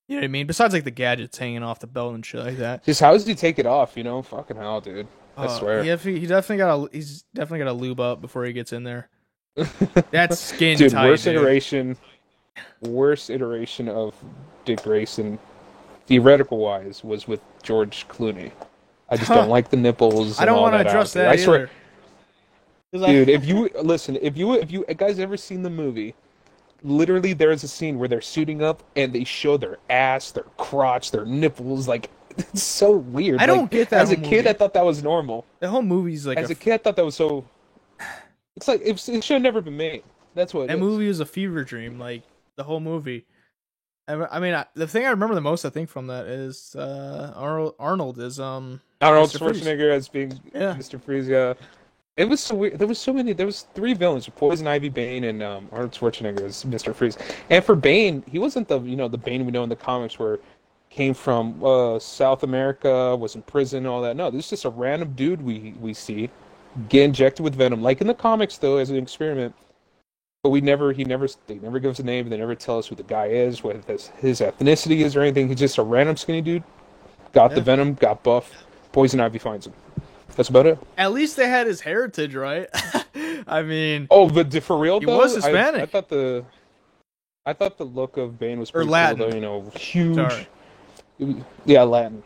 You know what I mean? Besides like the gadgets hanging off the belt and shit like that. Just how does he take it off? You know, fucking hell, dude. I Uh, swear, He definitely, he definitely got to he's definitely got to lube up before he gets in there. That's skin dude. tight, worst dude. iteration, worst iteration of Dick Grayson, theoretical wise, was with George Clooney. I just don't like the nipples. I don't want to address that I swear, either. 'Cause dude if you listen if you if you guys ever seen the movie literally there's a scene where they're suiting up and they show their ass their crotch their nipples like it's so weird I don't Like, get that as a whole kid movie. i thought that was normal the whole movie's like as a, a kid i thought that was so it's like it, it should have never been made that's what it that is. movie was a fever dream. Like the whole movie. I, I mean, I, the thing I remember the most, I think, from that is uh, Arnold. Arnold is um. arnold Mr. Freeze. schwarzenegger as being Yeah. mr freeze yeah it was so weird. There was so many. There was three villains: Poison Ivy, Bane, and um, Arnold Schwarzenegger as Mister Freeze. And for Bane, he wasn't the you know the Bane we know in the comics, where came from uh, South America, was in prison, all that. No, this is just a random dude we we see get injected with venom, like in the comics though, as an experiment. But we never, he never, they never give us a name. They never tell us who the guy is, what his, his ethnicity is, or anything. He's just a random skinny dude. Got the venom, got buff. Poison Ivy finds him. That's about it. At least they had his heritage right. I mean, Oh, but for real He though, was Hispanic. I, thought the, I thought the look of Bane was Or pretty Latin. Cool, though, you know, huge. Sorry. Was- yeah, Latin.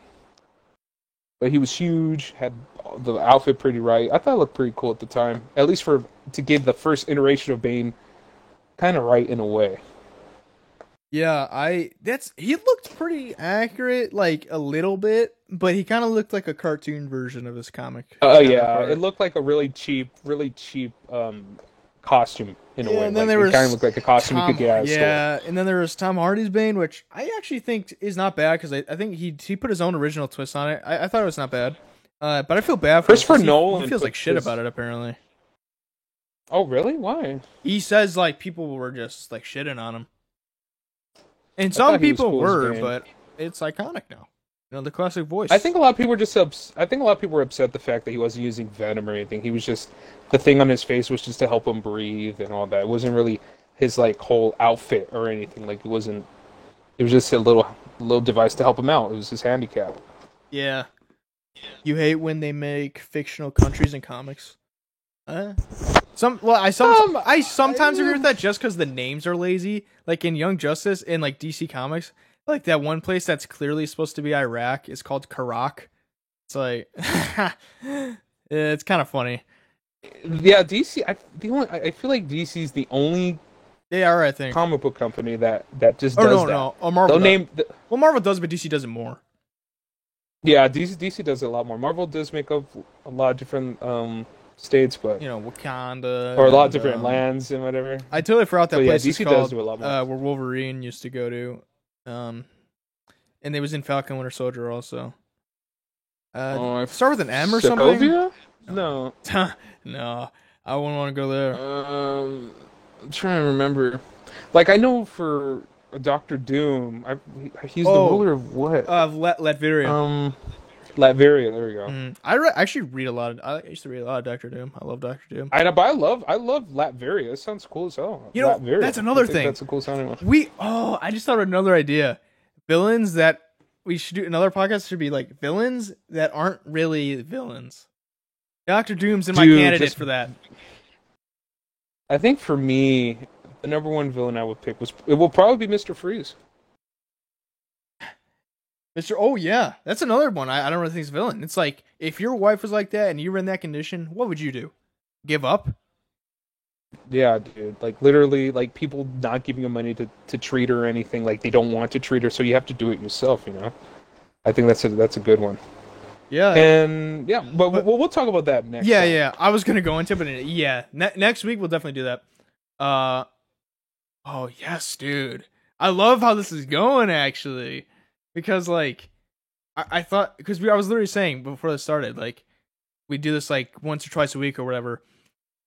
But he was huge, had the outfit pretty right. I thought it looked pretty cool at the time, at least for to give the first iteration of Bane kind of right in a way. Yeah, I that's he looked pretty accurate, like a little bit, but he kind of looked like a cartoon version of his comic. Oh yeah, counterpart. it looked like a really cheap, really cheap um, costume in a Yeah, way. and then like, there it was kind of looked like a costume Tom, you could get out of a store. yeah, and then there was Tom Hardy's Bane, which I actually think is not bad because I, I think he he put his own original twist on it. I, I thought it was not bad, uh, but I feel bad for Christopher he, Nolan He feels like shit his- about it. Apparently, Oh really? Why? he says like people were just like shitting on him, and some people cool were, but it's iconic now. You know the classic voice. I think a lot of people were just ups- I think a lot of people were upset the fact that he wasn't using venom or anything. He was just the thing on his face was just to help him breathe and all that. It wasn't really his like whole outfit or anything. Like it wasn't. It was just a little little device to help him out. It was his handicap. Yeah. You hate when they make fictional countries in comics. Uh, some well, I some Um, I sometimes I- agree with that just because the names are lazy. Like in Young Justice in like DC Comics, like that one place that's clearly supposed to be Iraq is called Qurac. It's like It's kind of funny. Yeah, DC. I the only I I feel like DC is the only They are, I think. comic book company that that just Oh does no, that. no. Oh, Marvel. They'll does- name. The, Well, Marvel does, but DC does it more. yeah, DC DC does it a lot more. Marvel does make up a lot of different um states, but You know, Wakanda. or a lot of different um, lands and whatever. I totally forgot that So, yeah, place is DC does called do a lot more. uh, where Wolverine used to go to, um, and they was in Falcon Winter Soldier also. Uh, Oh, start with an M or something. Sokovia? No. no, I wouldn't want to go there. Um, I'm trying to remember. Like I know for Doctor Doom, I, he's Oh. the ruler of what? Uh, Lat- Latveria. um, Latveria. There we go. Mm, I re- actually read a lot. Of, I used to read a lot of Doctor Doom. I love Doctor Doom. I know, but I love I love Latveria. It sounds cool as hell. You know, Latveria. that's another thing. That's a cool sounding one. We oh, I just thought of another idea. Villains that we should do another podcast should be like villains that aren't really villains. Doctor Doom's in my Dude, candidate just- for that. I think for me, the number one villain I would pick was it will probably be Mister Freeze. Mister, oh yeah, that's another one. I, I don't really think it's a villain. It's like if your wife was like that and you were in that condition, what would you do? Give up? Yeah, dude. Like literally, like people not giving you money to, to treat her or anything. Like they don't want to treat her, so you have to do it yourself. You know. I think that's a that's a good one. Yeah, And yeah, but, we'll, we'll talk about that next. yeah, time. yeah. I was gonna go into, it, but yeah, ne- next week we'll definitely do that. Uh, oh yes, dude. I love how this is going actually, because like, I, I thought because I was literally saying before this started like, we do this like once or twice a week or whatever,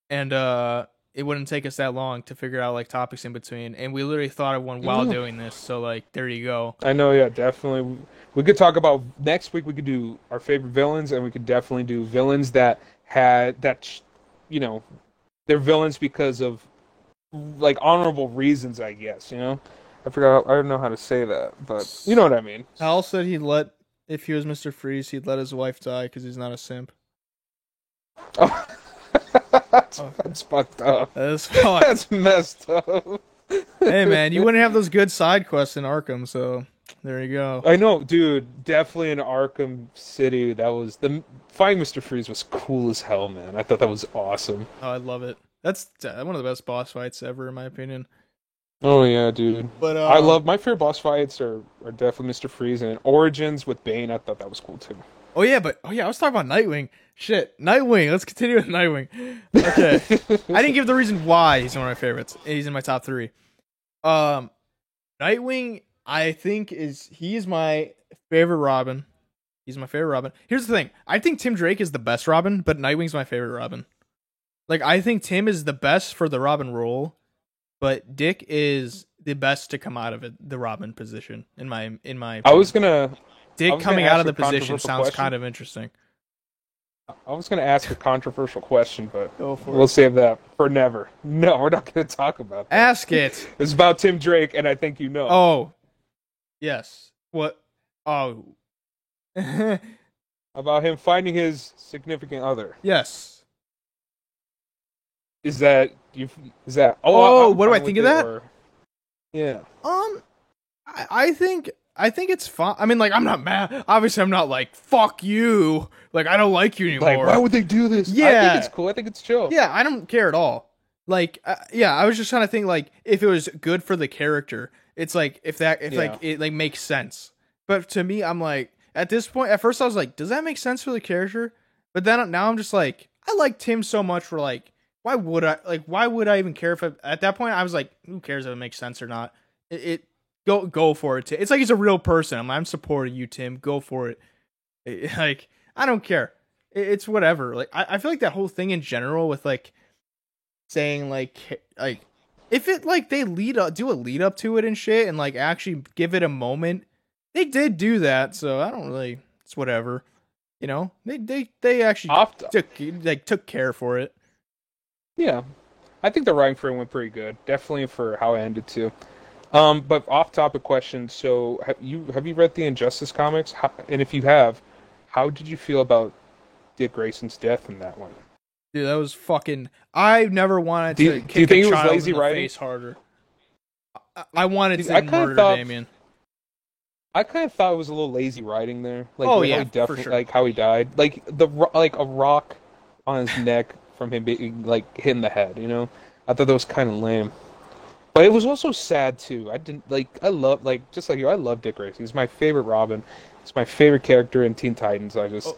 and uh, it wouldn't take us that long to figure out like topics in between, and we literally thought of one while doing this. So like, there you go. I know. Yeah, definitely. We could talk about next week. We could do our favorite villains, and we could definitely do villains that had that, you know, they're villains because of like honorable reasons. I guess you know. I forgot. I don't know how to say that, but you know what I mean. Hal said he'd let if he was Mister Freeze, he'd let his wife die because he's not a simp. Oh. that's, that's fucked up. That is fucked. That's messed up. hey man, you wouldn't have those good side quests in Arkham, so there you go. I know, dude. Definitely in Arkham City, that was the fighting Mister Freeze was cool as hell, man. I thought that was awesome. Oh, I love it. That's uh, one of the best boss fights ever, in my opinion. Oh yeah, dude. But uh, I love my favorite boss fights are, are definitely Mister Freeze and Origins with Bane. I thought that was cool too. Oh yeah, but oh yeah, I was talking about Nightwing. Shit, Nightwing. Let's continue with Nightwing. Okay, I didn't give the reason why he's one of my favorites. He's in my top three. Um, Nightwing, I think is he is my favorite Robin. He's my favorite Robin. Here's the thing: I think Tim Drake is the best Robin, but Nightwing's my favorite Robin. Like I think Tim is the best for the Robin role, but Dick is the best to come out of it, the Robin position. In my in my, I was gonna Dick was coming gonna out of the position sounds question. kind of interesting. I was gonna ask a controversial question, but we'll save that for never. No, we're not gonna talk about that. Ask it. It's about Tim Drake, and I think you know. Oh, yes. What? Oh, About him finding his significant other. yes. Is that you? Is that? Oh, I'm what do I think of that? or- yeah. Um, I, I think I think it's fine. I mean, like, I'm not mad. Obviously, I'm not like fuck you. Like, I don't like you anymore. Like, why would they do this? Yeah, I think it's cool. I think it's chill. yeah, I don't care at all. Like, uh, yeah, I was just trying to think like if it was good for the character. It's like if that if like it like makes sense. But to me, I'm like at this point. At first, I was like, does that make sense for the character? But then now I'm just like, I like Tim so much. For like, why would I like? Why would I even care if it, at that point I was like, who cares if it makes sense or not? It, it go go for it. Ti- It's like he's a real person. I'm I'm supporting you, Tim. Go for it. It- like I don't care. It- it's whatever. Like I, I feel like that whole thing in general with like saying like like if it like they lead up do a lead up to it and shit and like actually give it a moment they did do that so i don't really it's whatever you know they they they actually Off, took like took care for it yeah. I think the writing for it went pretty good. Definitely for how it ended too. Um, but off-topic question. So, have you have you read the Injustice comics? How, and if you have, how did you feel about Dick Grayson's death in that one? dude that was fucking i never wanted Do to you- kick do you think a it was child lazy in the writing? face harder I, I wanted Dude, to I murder thought- Damian I kind of thought it was a little lazy writing there. Like, Oh, yeah, definitely, sure. like how he died. Like the like a rock on his neck from him being like hit in the head. You know, I thought that was kind of lame. But it was also sad too. I didn't like. I love like just like you. I love Dick Grayson. He's my favorite Robin. He's my favorite character in Teen Titans. I just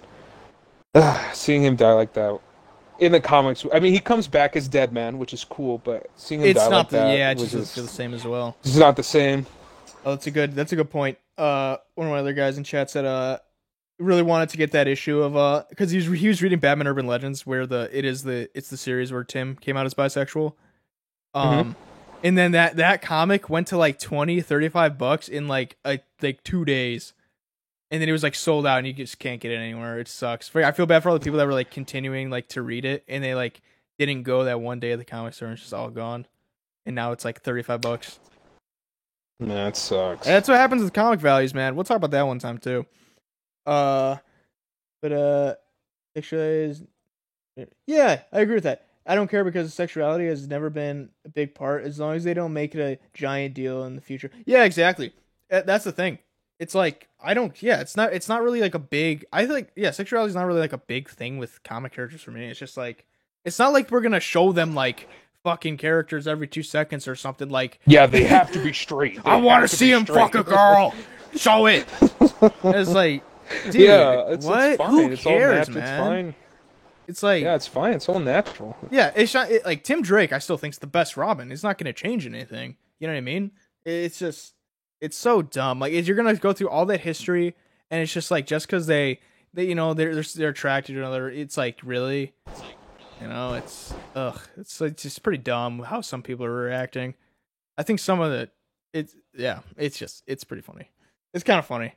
oh. seeing him die like that in the comics. I mean, he comes back as Deadman, which is cool. But seeing him it's die not like the, that, yeah, it just doesn't feel the same as well. It's not the same. Oh, that's a good. That's a good point. Uh, one of my other guys in chat said, uh, really wanted to get that issue of uh, because he was he was reading Batman Urban Legends, where the it is the it's the series where Tim came out as bisexual. Um, mm-hmm. and then that that comic went to like 20, 35 bucks in like a, like two days, and then it was like sold out, and you just can't get it anywhere. It sucks. I feel bad for all the people that were like continuing like to read it, and they like didn't go that one day at the comic store, and it's just all gone. And now it's like thirty five bucks. That sucks. And that's what happens with comic values, man. We'll talk about that one time too. Uh, but uh, sexuality yeah, I agree with that. I don't care because sexuality has never been a big part as long as they don't make it a giant deal in the future. Yeah, exactly. That's the thing. It's like I don't. Yeah, it's not. It's not really like a big. I think yeah, sexuality is not really like a big thing with comic characters for me. It's just like it's not like we're gonna show them like fucking characters every two seconds or something like. Yeah, they have to be straight. I want to see him fuck a girl. Show it. it's like, dude, yeah, it's, what? It's Who it's cares, man? It's fine. It's like, yeah, it's fine. It's all natural. Yeah, it's not it, like Tim Drake. I still think's the best Robin. It's not going to change anything. You know what I mean? It's just, it's so dumb. Like, you're going to go through all that history, and it's just like just because they, they, you know, they're they're, they're attracted to another. It's like really. It's like, you know, it's ugh, it's it's just pretty dumb how some people are reacting. I think some of it, it's yeah, it's just it's pretty funny. It's kind of funny.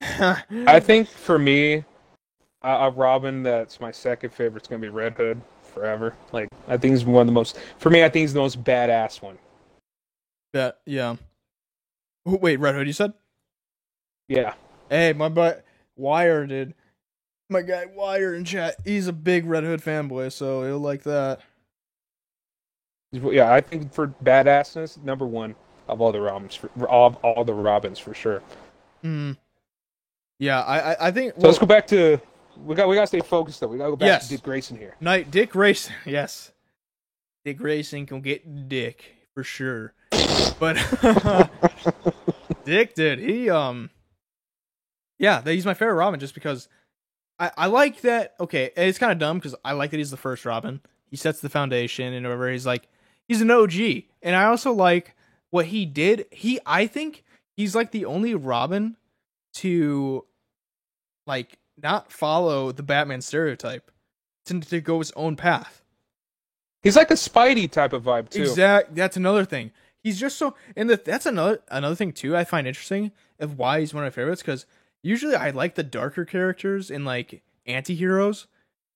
I think for me, a Robin that's my second favorite is gonna be Red Hood forever. Like I think he's one of the most for me. I think he's the most badass one. That yeah. Wait, Red Hood, you said? Yeah. Hey, my butt Wire did my guy Wire in chat. He's a big Red Hood fanboy, so he'll like that. Yeah, I think for badassness, number one of all the Robins, for, all all the Robins for sure. Hmm. Yeah, I I think. So let's go back to we got we got to stay focused though. We got to go back yes. to Dick Grayson here. Night Dick Grayson, yes. Dick Grayson can get Dick for sure, but Dick did he um. Yeah, he's my favorite Robin just because I, I like that. Okay, it's kind of dumb because I like that he's the first Robin. He sets the foundation and whatever. He's like, he's an OG, and I also like what he did. He, I think, he's like the only Robin to, like, not follow the Batman stereotype, to, to go his own path. He's like a Spidey type of vibe too. Exact. That's another thing. He's just so, and the, that's another another thing too. I find interesting of why he's one of my favorites because usually I like the darker characters and like anti-heroes,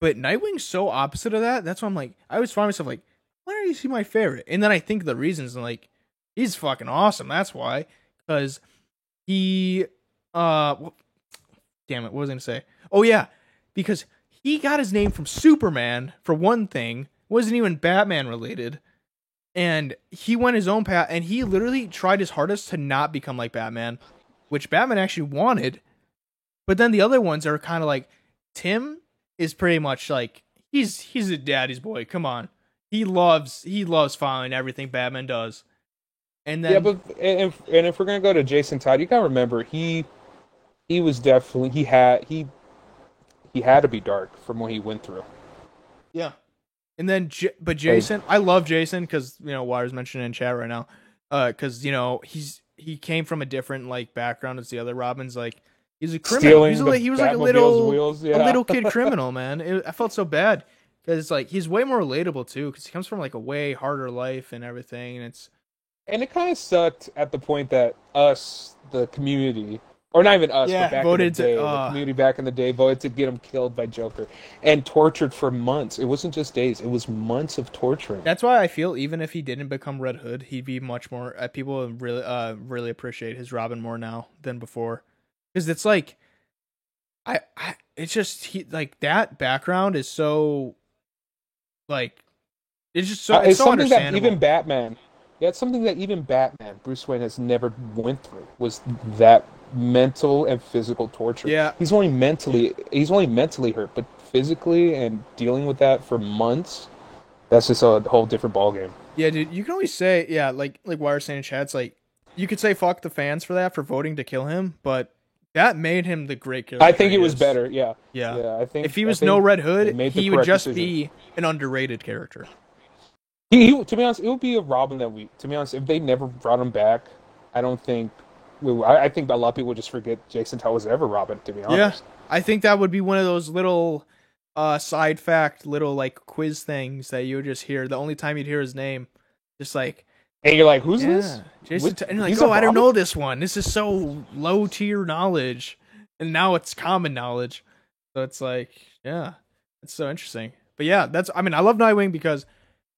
but Nightwing's so opposite of that. That's why I'm like, I always find myself like, why are you see my favorite? And then I think the reasons and like, he's fucking awesome. That's why, because he, uh, damn it, what was I gonna say? Oh yeah, because he got his name from Superman for one thing, wasn't even Batman related. And he went his own path, and he literally tried his hardest to not become like Batman, which Batman actually wanted but then the other ones are kind of like Tim is pretty much like he's he's a daddy's boy. Come on, he loves he loves following everything Batman does. And then yeah, but and and if we're gonna go to Jason Todd, you gotta remember he he was definitely he had he he had to be dark from what he went through. Yeah, and then J- but Jason, I love Jason because you know Wire's mentioned in chat right now, because uh, you know he's he came from a different like background as the other Robins. Like He's a criminal. He's a, he was like a little wheels, yeah. a little kid criminal, man. It, I felt so bad because it's like he's way more relatable too because he comes from like a way harder life and everything, and it's and it kind of sucked at the point that us, the community, or not even us, yeah, but back voted in the day, to, uh, the community back in the day voted to get him killed by Joker and tortured for months. It wasn't just days; it was months of torture. That's why I feel even if he didn't become Red Hood, he'd be much more. Uh, people really, uh, really appreciate his Robin more now than before because it's like I, I it's just he like that background is so like it's just so uh, it's, it's so something that even Batman yeah it's something that even Batman Bruce Wayne has never went through was that mental and physical torture yeah he's only mentally he's only mentally hurt but physically and dealing with that for months, that's just a whole different ballgame. Yeah, dude, you can always say, yeah, like like Wire saying in chat's like you could say fuck the fans for that for voting to kill him, but that made him the great character. I think he it was better. Yeah. Yeah. Yeah. I think If he was no Red Hood, he would just decision. be an underrated character. He, he, to be honest, it would be a Robin that we. To be honest, if they never brought him back, I don't think. I, I think a lot of people just forget Jason Todd was ever Robin. To be honest. yeah, I think that would be one of those little uh side fact little like quiz things that you would just hear the only time you'd hear his name. Just like And you're like, who's this? Yeah. Jason What- Todd- and you're like, he's oh, I don't know this one. This is so low tier knowledge. And now it's common knowledge. So it's like, yeah, it's so interesting. But yeah, that's, I mean, I love Nightwing because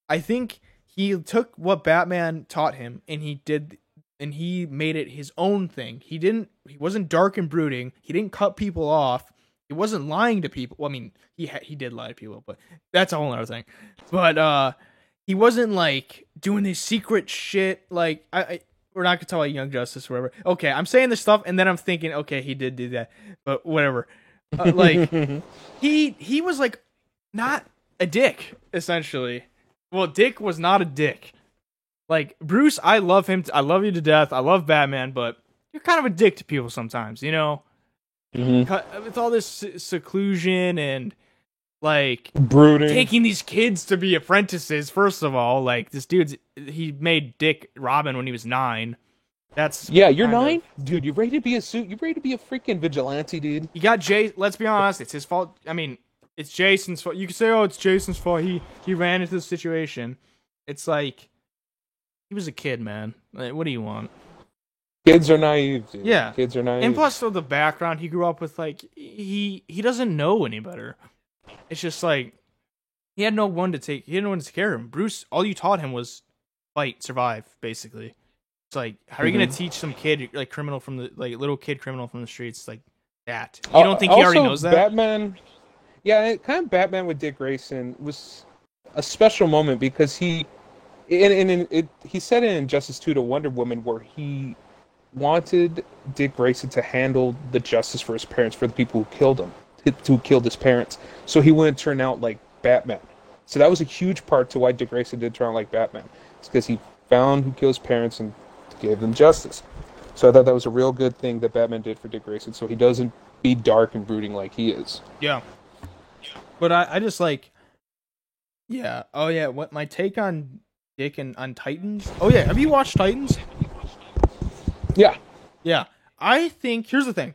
I think he took what Batman taught him and he did, and he made it his own thing. He didn't, he wasn't dark and brooding. He didn't cut people off. He wasn't lying to people. Well, I mean, he ha- he did lie to people, but that's a whole other thing. But, uh, he wasn't like doing this secret shit. Like I, I we're not gonna talk about Young Justice or whatever. Okay, I'm saying this stuff, and then I'm thinking, okay, he did do that, but whatever. Uh, like he he was like not a dick essentially. Well, Dick was not a dick. Like Bruce, I love him. I love you to death. I love Batman, but you're kind of a dick to people sometimes. You know, Mhm. With all this seclusion and like brooding. taking these kids to be apprentices. First of all, like this dude's he made Dick Robin when he was nine. That's yeah, you're kind of- nine, dude. You ready to be a suit? You ready to be a freaking vigilante, dude? You got Jay. Let's be honest, it's his fault. I mean, it's Jason's fault. You could say, "Oh, it's Jason's fault. He he ran into the situation." It's like he was a kid, man. Like, what do you want? Kids are naive. Dude. Yeah. kids are naive. And plus, so the background he grew up with, like he he doesn't know any better. It's just like he had no one to take. He had no one to take care of him. Bruce, all you taught him was fight, survive, basically. It's like, how are you gonna Mhm. teach some kid, like criminal from the like little kid criminal from the streets, like that? You don't think he already knows that? Batman. Yeah, kind of Batman with Dick Grayson was a special moment because he, and, and, and it, he said in Justice Two to Wonder Woman where he wanted Dick Grayson to handle the justice for his parents, for the people who killed him, who killed his parents, so he wouldn't turn out like Batman. So that was a huge part to why Dick Grayson did turn out like Batman. It's because he found who killed his parents and gave them justice. So I thought that was a real good thing that Batman did for Dick Grayson, so he doesn't be dark and brooding like he is. Yeah. But I, I just like Yeah. Oh yeah, what my take on Dick and on Titans? Oh yeah, have you watched Titans? Yeah. Yeah. I think here's the thing.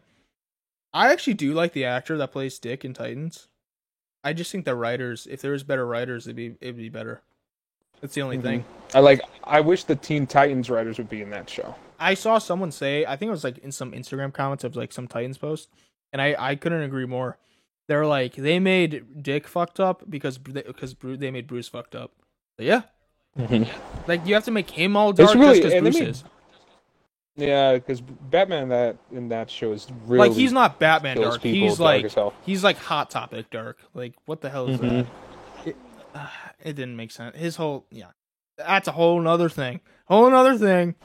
I actually do like the actor that plays Dick in Titans. I just think the writers, if there was better writers, it'd be it'd be better. That's the only Mhm. thing. I like. I wish the Teen Titans writers would be in that show. I saw someone say, I think it was like in some Instagram comments of like some Titans post, and I I couldn't agree more. They're like they made Dick fucked up because because they made Bruce fucked up. But yeah, like you have to make him all dark really- just because and Bruce made- is. Yeah, because Batman in that in that show is really Like he's not Batman dark. He's dark like as he's like Hot Topic dark. Like what the hell is Mhm. that? It, uh, it didn't make sense. His whole yeah, that's a whole nother thing. Whole another thing.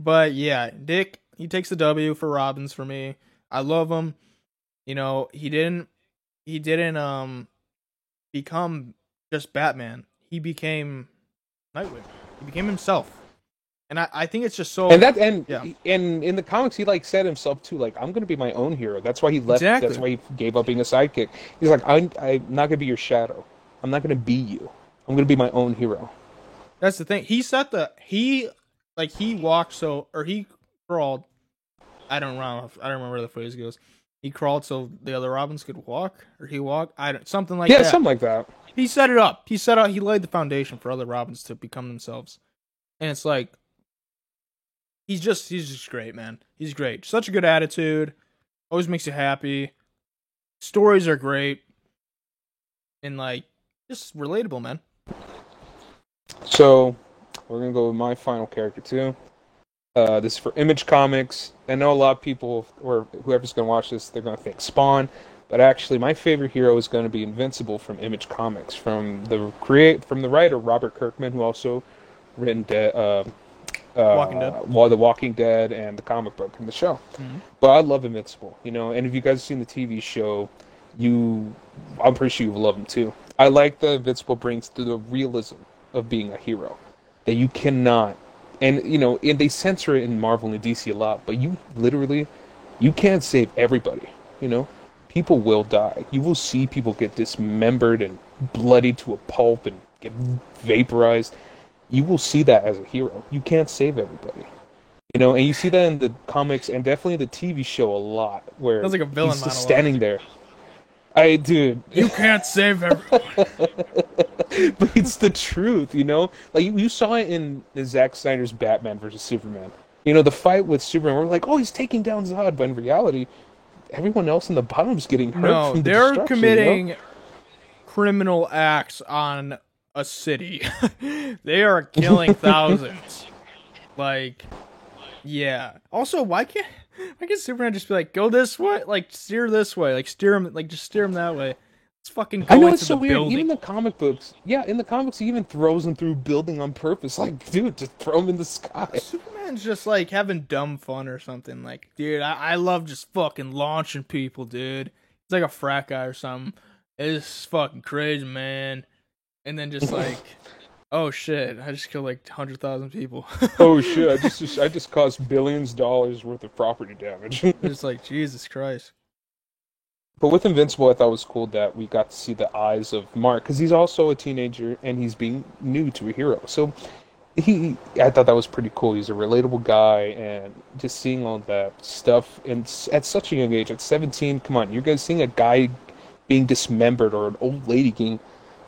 But yeah, Dick he takes the W for Robins for me. I love him. You know he didn't he didn't um become just Batman. He became Nightwing. He became himself. And I, I think it's just so And that and Yeah. and in the comics he like said himself too, like I'm gonna be my own hero. That's why he left. Exactly. That's why he gave up being a sidekick. He's like, I'm I'm not gonna be your shadow. I'm not gonna be you. I'm gonna be my own hero. That's the thing. He set the he like he walked so or he crawled. I don't know. I don't remember the phrase goes. He crawled so the other Robins could walk, or he walked. I don't something like yeah, that. something like that. He set it up. He set out. He laid the foundation for other Robins to become themselves, and it's like he's just he's just great, man. He's great. Such a good attitude. Always makes you happy. Stories are great, and like just relatable, man. So we're gonna go with my final character too. Uh, this is for Image Comics. I know a lot of people, or whoever's gonna watch this, they're gonna think Spawn, but actually, my favorite hero is gonna be Invincible from Image Comics, from the create from the writer Robert Kirkman, who also written De- uh, uh, Walking Dead. Wa- The Walking Dead, and the comic book and the show. Mhm. But I love Invincible, you know. And if you guys have seen the TV show, you, I'm pretty sure you love him too. I like the Invincible brings to the realism of being a hero, that you cannot, and you know, and they censor it in Marvel and DC a lot, but you literally, you can't save everybody. You know, people will die. You will see people get dismembered and bloodied to a pulp and get vaporized. You will see that as a hero. You can't save everybody. You know, and you see that in the comics and definitely the TV show a lot, where Sounds like a villain he's just standing there. I dude, You can't save everyone. but it's the truth, you know. Like you, you saw it in the Zack Snyder's Batman versus Superman. You know, the fight with Superman. We're like, oh, he's taking down Zod, but in reality, everyone else in the bottom's getting hurt. no, from the they're destruction, you know? committing criminal acts on a city. they are killing thousands. like, yeah. Also, why can't why can't Superman just be like, go this way, like steer this way, like steer him, like just steer him that way? Let's fucking go I know into it's so weird. building. Even the comic books, yeah, in the comics, he even throws him through building on purpose. Like, dude, just throw him in the sky. Superman's just like having dumb fun or something. Like, dude, I, I love just fucking launching people, dude. He's like a frat guy or something. It's fucking crazy, man. And then just like, oh shit, I just killed like hundred thousand people. oh shit! I just, I just caused billions of dollars worth of property damage. just like Jesus Christ. But with Invincible, I thought it was cool that we got to see the eyes of Mark because he's also a teenager and he's being new to a hero. So he, I thought that was pretty cool. He's a relatable guy, and just seeing all that stuff and at such a young age, at 17, come on, you're guys seeing a guy being dismembered or an old lady getting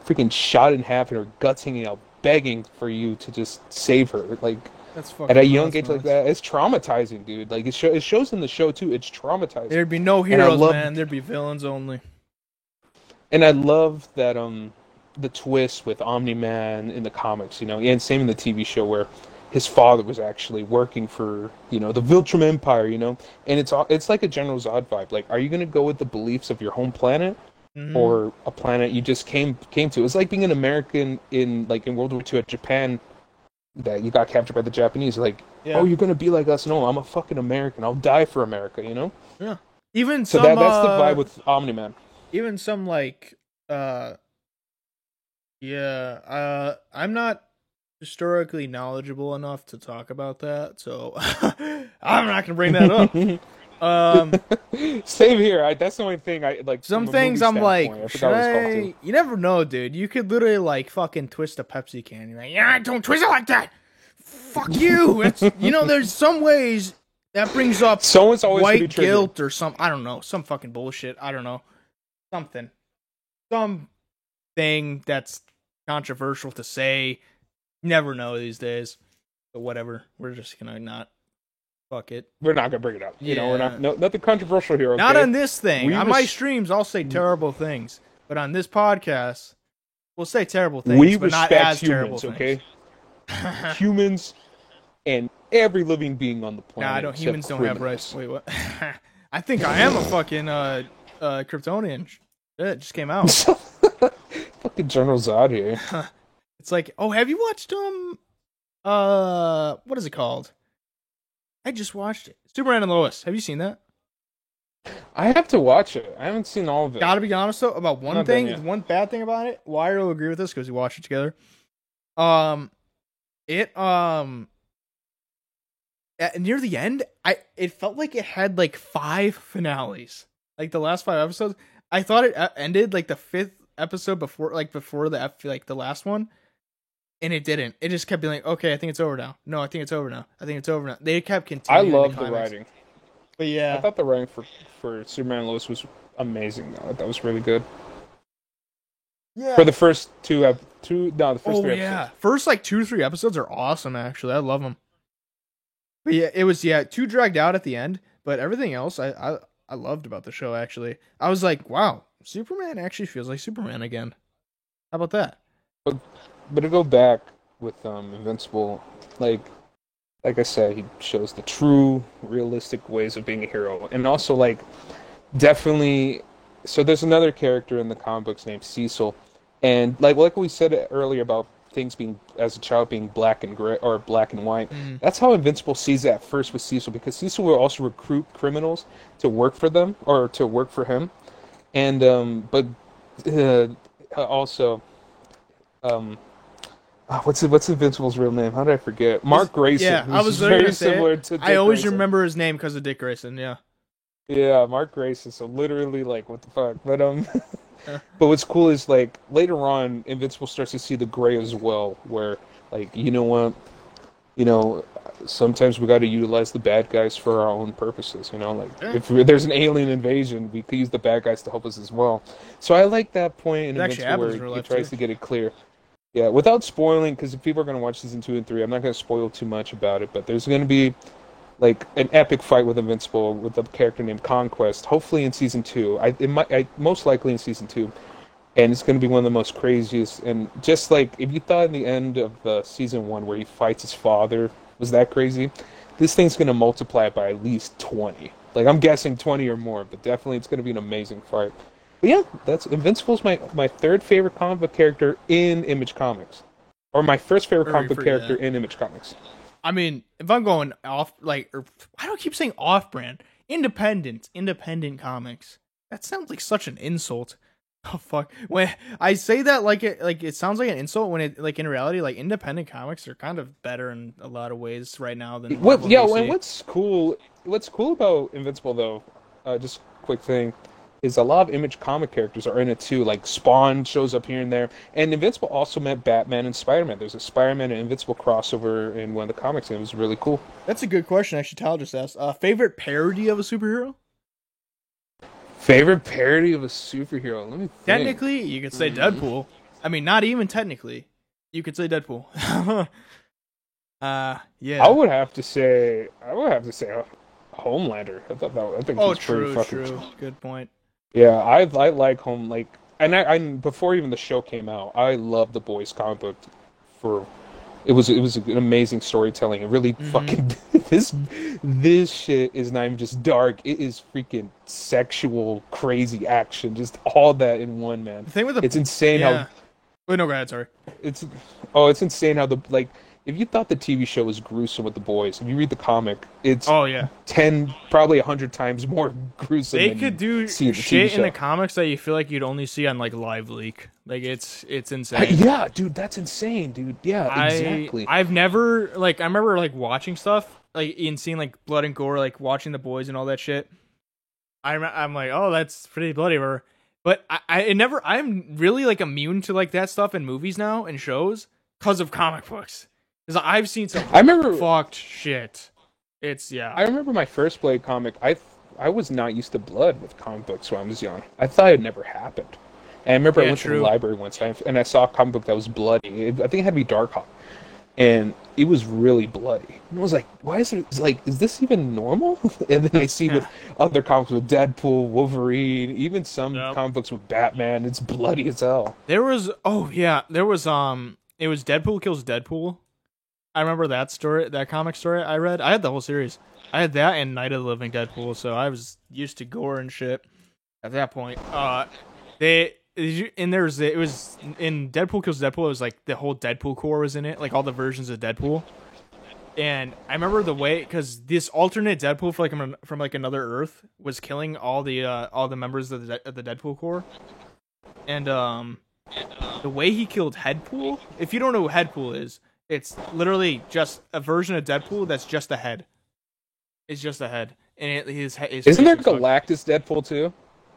freaking shot in half and her guts hanging out, begging for you to just save her. Like That's fucking. at a young age like that, it's traumatizing, dude. Like it, show, it shows in the show too. It's traumatizing. There'd be no heroes, love- man. There'd be villains only. and I love that um the twist with Omni Man in the comics, you know, and same in the TV show where his father was actually working for you know the Viltrum Empire, you know, and it's all- it's like a General Zod vibe. Like, are you gonna go with the beliefs of your home planet Mhm. or a planet you just came came to? It's like being an American in like in World War II at Japan that you got captured by the Japanese. Like, yeah. oh, you're gonna be like us? No, I'm a fucking American. I'll die for America, you know. Yeah. Even So some, that that's the uh, vibe with Omni Man. even some like uh yeah uh i'm not historically knowledgeable enough to talk about that so i'm not gonna bring that up um Same here. I, that's the only thing I like. some things i'm like. I should forgot what it's called, I... you never know dude you could literally like fucking twist a pepsi can you're like yeah don't twist it like that fuck you it's you know there's some ways that brings up Someone's always white guilt or some I don't know, some fucking bullshit. I don't know. Something. Some thing that's controversial to say. You never know these days. But whatever. We're just gonna not fuck it. We're not gonna bring it up. You know, we're not no, nothing controversial here. Okay? Not on this thing. We on my res- streams I'll say terrible things. But on this podcast, we'll say terrible things. we but not respect as terrible humans, things. okay? humans and every living being on the planet. Nah, I don't except humans don't have rights. criminals. Wait, what? I think I am a fucking uh uh Kryptonian. Shit, it just came out. Fucking General Zod here. It's like, oh, have you watched um, uh, what is it called? I just watched it. Superman and Lois. Have you seen that? I have to watch it. I haven't seen all of it. Gotta be honest though about one Not thing, one bad thing about it. Wire will agree with this because we watched it together. Um, it um, at, near the end, I it felt like it had like five finales. Like the last five episodes, I thought it uh, ended like the fifth episode before, like before the F, like the last one, and it didn't. It just kept being like, okay, I think it's over now. No, I think it's over now. I think it's over now. They kept continuing. I love the climax. writing. but yeah, I thought the writing for for Superman and Lois was amazing. Though that was really good yeah. for the first two ep- two no the first oh three yeah, first like two three episodes are awesome. Actually, I love them. But yeah, it was yeah too dragged out at the end, but everything else I I, I loved about the show. Actually, I was like, wow, Superman actually feels like Superman again. How about that? But to go back with um Invincible, like like I said, he shows the true, realistic ways of being a hero, and also like definitely. So there's another character in the comic books named Cecil, and like like we said earlier about things being as a child being black and gray or black and white. Mm. That's how Invincible sees it at first with Cecil, because Cecil will also recruit criminals to work for them or to work for him. and um, but uh, also, um, ah, what's what's Invincible's real name? How did I forget? Mark Grayson. Yeah, I was very very gonna say similar to. Dick I always Grayson. remember his name because of Dick Grayson. Yeah. Yeah, Mark Grayson. So literally, like, what the fuck? But um, Yeah. but what's cool is like later on, Invincible starts to see the gray as well, where like you know what, you know, sometimes we got to utilize the bad guys for our own purposes. You know, like Yeah. if there's an alien invasion, we could use the bad guys to help us as well. So I like that point in It actually Invincible where in he life, tries too. to get it clear. Yeah, without spoiling, because if people are going to watch season two and three, I'm not going to spoil too much about it. But there's going to be like an epic fight with Invincible with a character named Conquest. Hopefully in season two. I it might I, most likely in season two, and it's going to be one of the most craziest. And just like if you thought in the end of uh, season one where he fights his father was that crazy, this thing's going to multiply by at least twenty. Like I'm guessing twenty or more, but definitely it's going to be an amazing fight. But yeah, that's Invincible's my my third favorite comic book character in Image Comics, or my first favorite comic book character yeah. in Image Comics. I mean, if I'm going off, like, or I don't keep saying off-brand, independent, independent comics. That sounds like such an insult. Oh fuck! When I say that, like it, like it sounds like an insult. When it, like in reality, like independent comics are kind of better in a lot of ways right now than What? Yeah. And what's cool? What's cool about Invincible though? Uh, just quick thing is a lot of Image comic characters are in it too. Like Spawn shows up here and there, and Invincible also met Batman and Spider Man. There's a Spider Man and Invincible crossover in one of the comics, and it was really cool. That's a good question. Actually, Tal just asked. Uh, favorite parody of a superhero? Favorite parody of a superhero? Let me think. Technically, you could say Mhm. Deadpool. I mean, not even technically. You could say Deadpool. uh, yeah. I would have to say. I would have to say. uh, Homelander. I thought that. I think oh, he's pretty true, fucking true. Good point. Yeah, I I like home like and I, I before even the show came out, I loved the boys comic book for it was it was an amazing storytelling. It really Mhm. fucking this this shit is not even just dark. It is freaking sexual crazy action. Just all that in one man. The thing with the It's insane yeah. how Wait, no, go ahead. Sorry. it's oh it's insane how the like if you thought the TV show was gruesome with the boys, if you read the comic, it's Oh yeah, ten probably a hundred times more gruesome. they than could do see the shit in the comics that you feel like you'd only see on like Live Leak. Like it's it's I- insane. yeah, dude, that's insane, dude. Yeah, I exactly. I've never like I remember like watching stuff like and seeing like blood and gore, like watching the boys and all that shit. I'm I'm like, oh, that's pretty bloody, or but I, I it never. I'm really like immune to like that stuff in movies now and shows because of comic books. Because I've seen some I remember fucked shit. It's yeah. I remember my first Blade comic. I I was not used to blood with comic books when I was young. I thought it never happened. And I remember I Yeah, went to the library once and I, saw a comic book that was bloody. It, I think it had to be Darkhawk, and it was really bloody. And I was like, "Why is it like? Is this even normal?" and then I see with other comics with Deadpool, Wolverine, even some Yep. comic books with Batman. It's bloody as hell. There was oh yeah, there was um it was Deadpool kills Deadpool. I remember that story, that comic story I read. I had the whole series. I had that and Night of the Living Deadpool, so I was used to gore and shit at that point. Uh they and there's it was in Deadpool kills Deadpool. It was like the whole Deadpool Corps was in it, like all the versions of Deadpool. And I remember the way because this alternate Deadpool from like from like another Earth was killing all the uh, all the members of the of the Deadpool Corps, and um the way he killed Headpool. If you don't know who Headpool is, it's literally just a version of Deadpool that's just a head. It's just a head, and it, his, he- his Isn't there face was fucked. Galactus Deadpool too?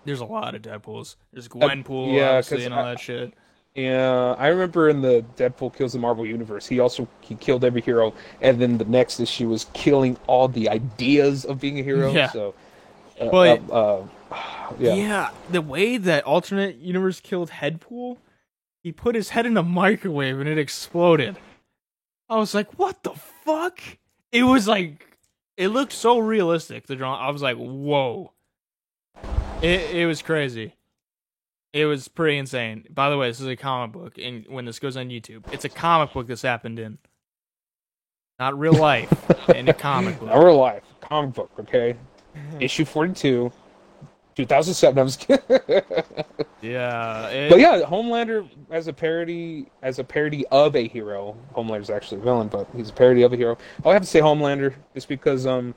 There's a lot of Deadpools. There's Gwenpool, yeah, obviously, and all I- that shit. Yeah, I remember in the Deadpool kills the Marvel universe, he also he killed every hero, and then the next issue was killing all the ideas of being a hero. Yeah. So, uh, But- uh, uh, yeah. Yeah. the way that alternate universe killed Headpool, he put his head in a microwave and it exploded. I was like, what the fuck? It was like, it looked so realistic. The drawing, I was like, whoa. It it was crazy. It was pretty insane. By the way, this is a comic book, and when this goes on YouTube, it's a comic book this happened in, not real life, in a comic book. Not real life comic book, okay? Issue forty-two, two thousand seven. I was kidding. Yeah, it- but yeah, Homelander as a parody, as a parody of a hero. Homelander's actually a villain, but he's a parody of a hero. I'll have to say Homelander just because um,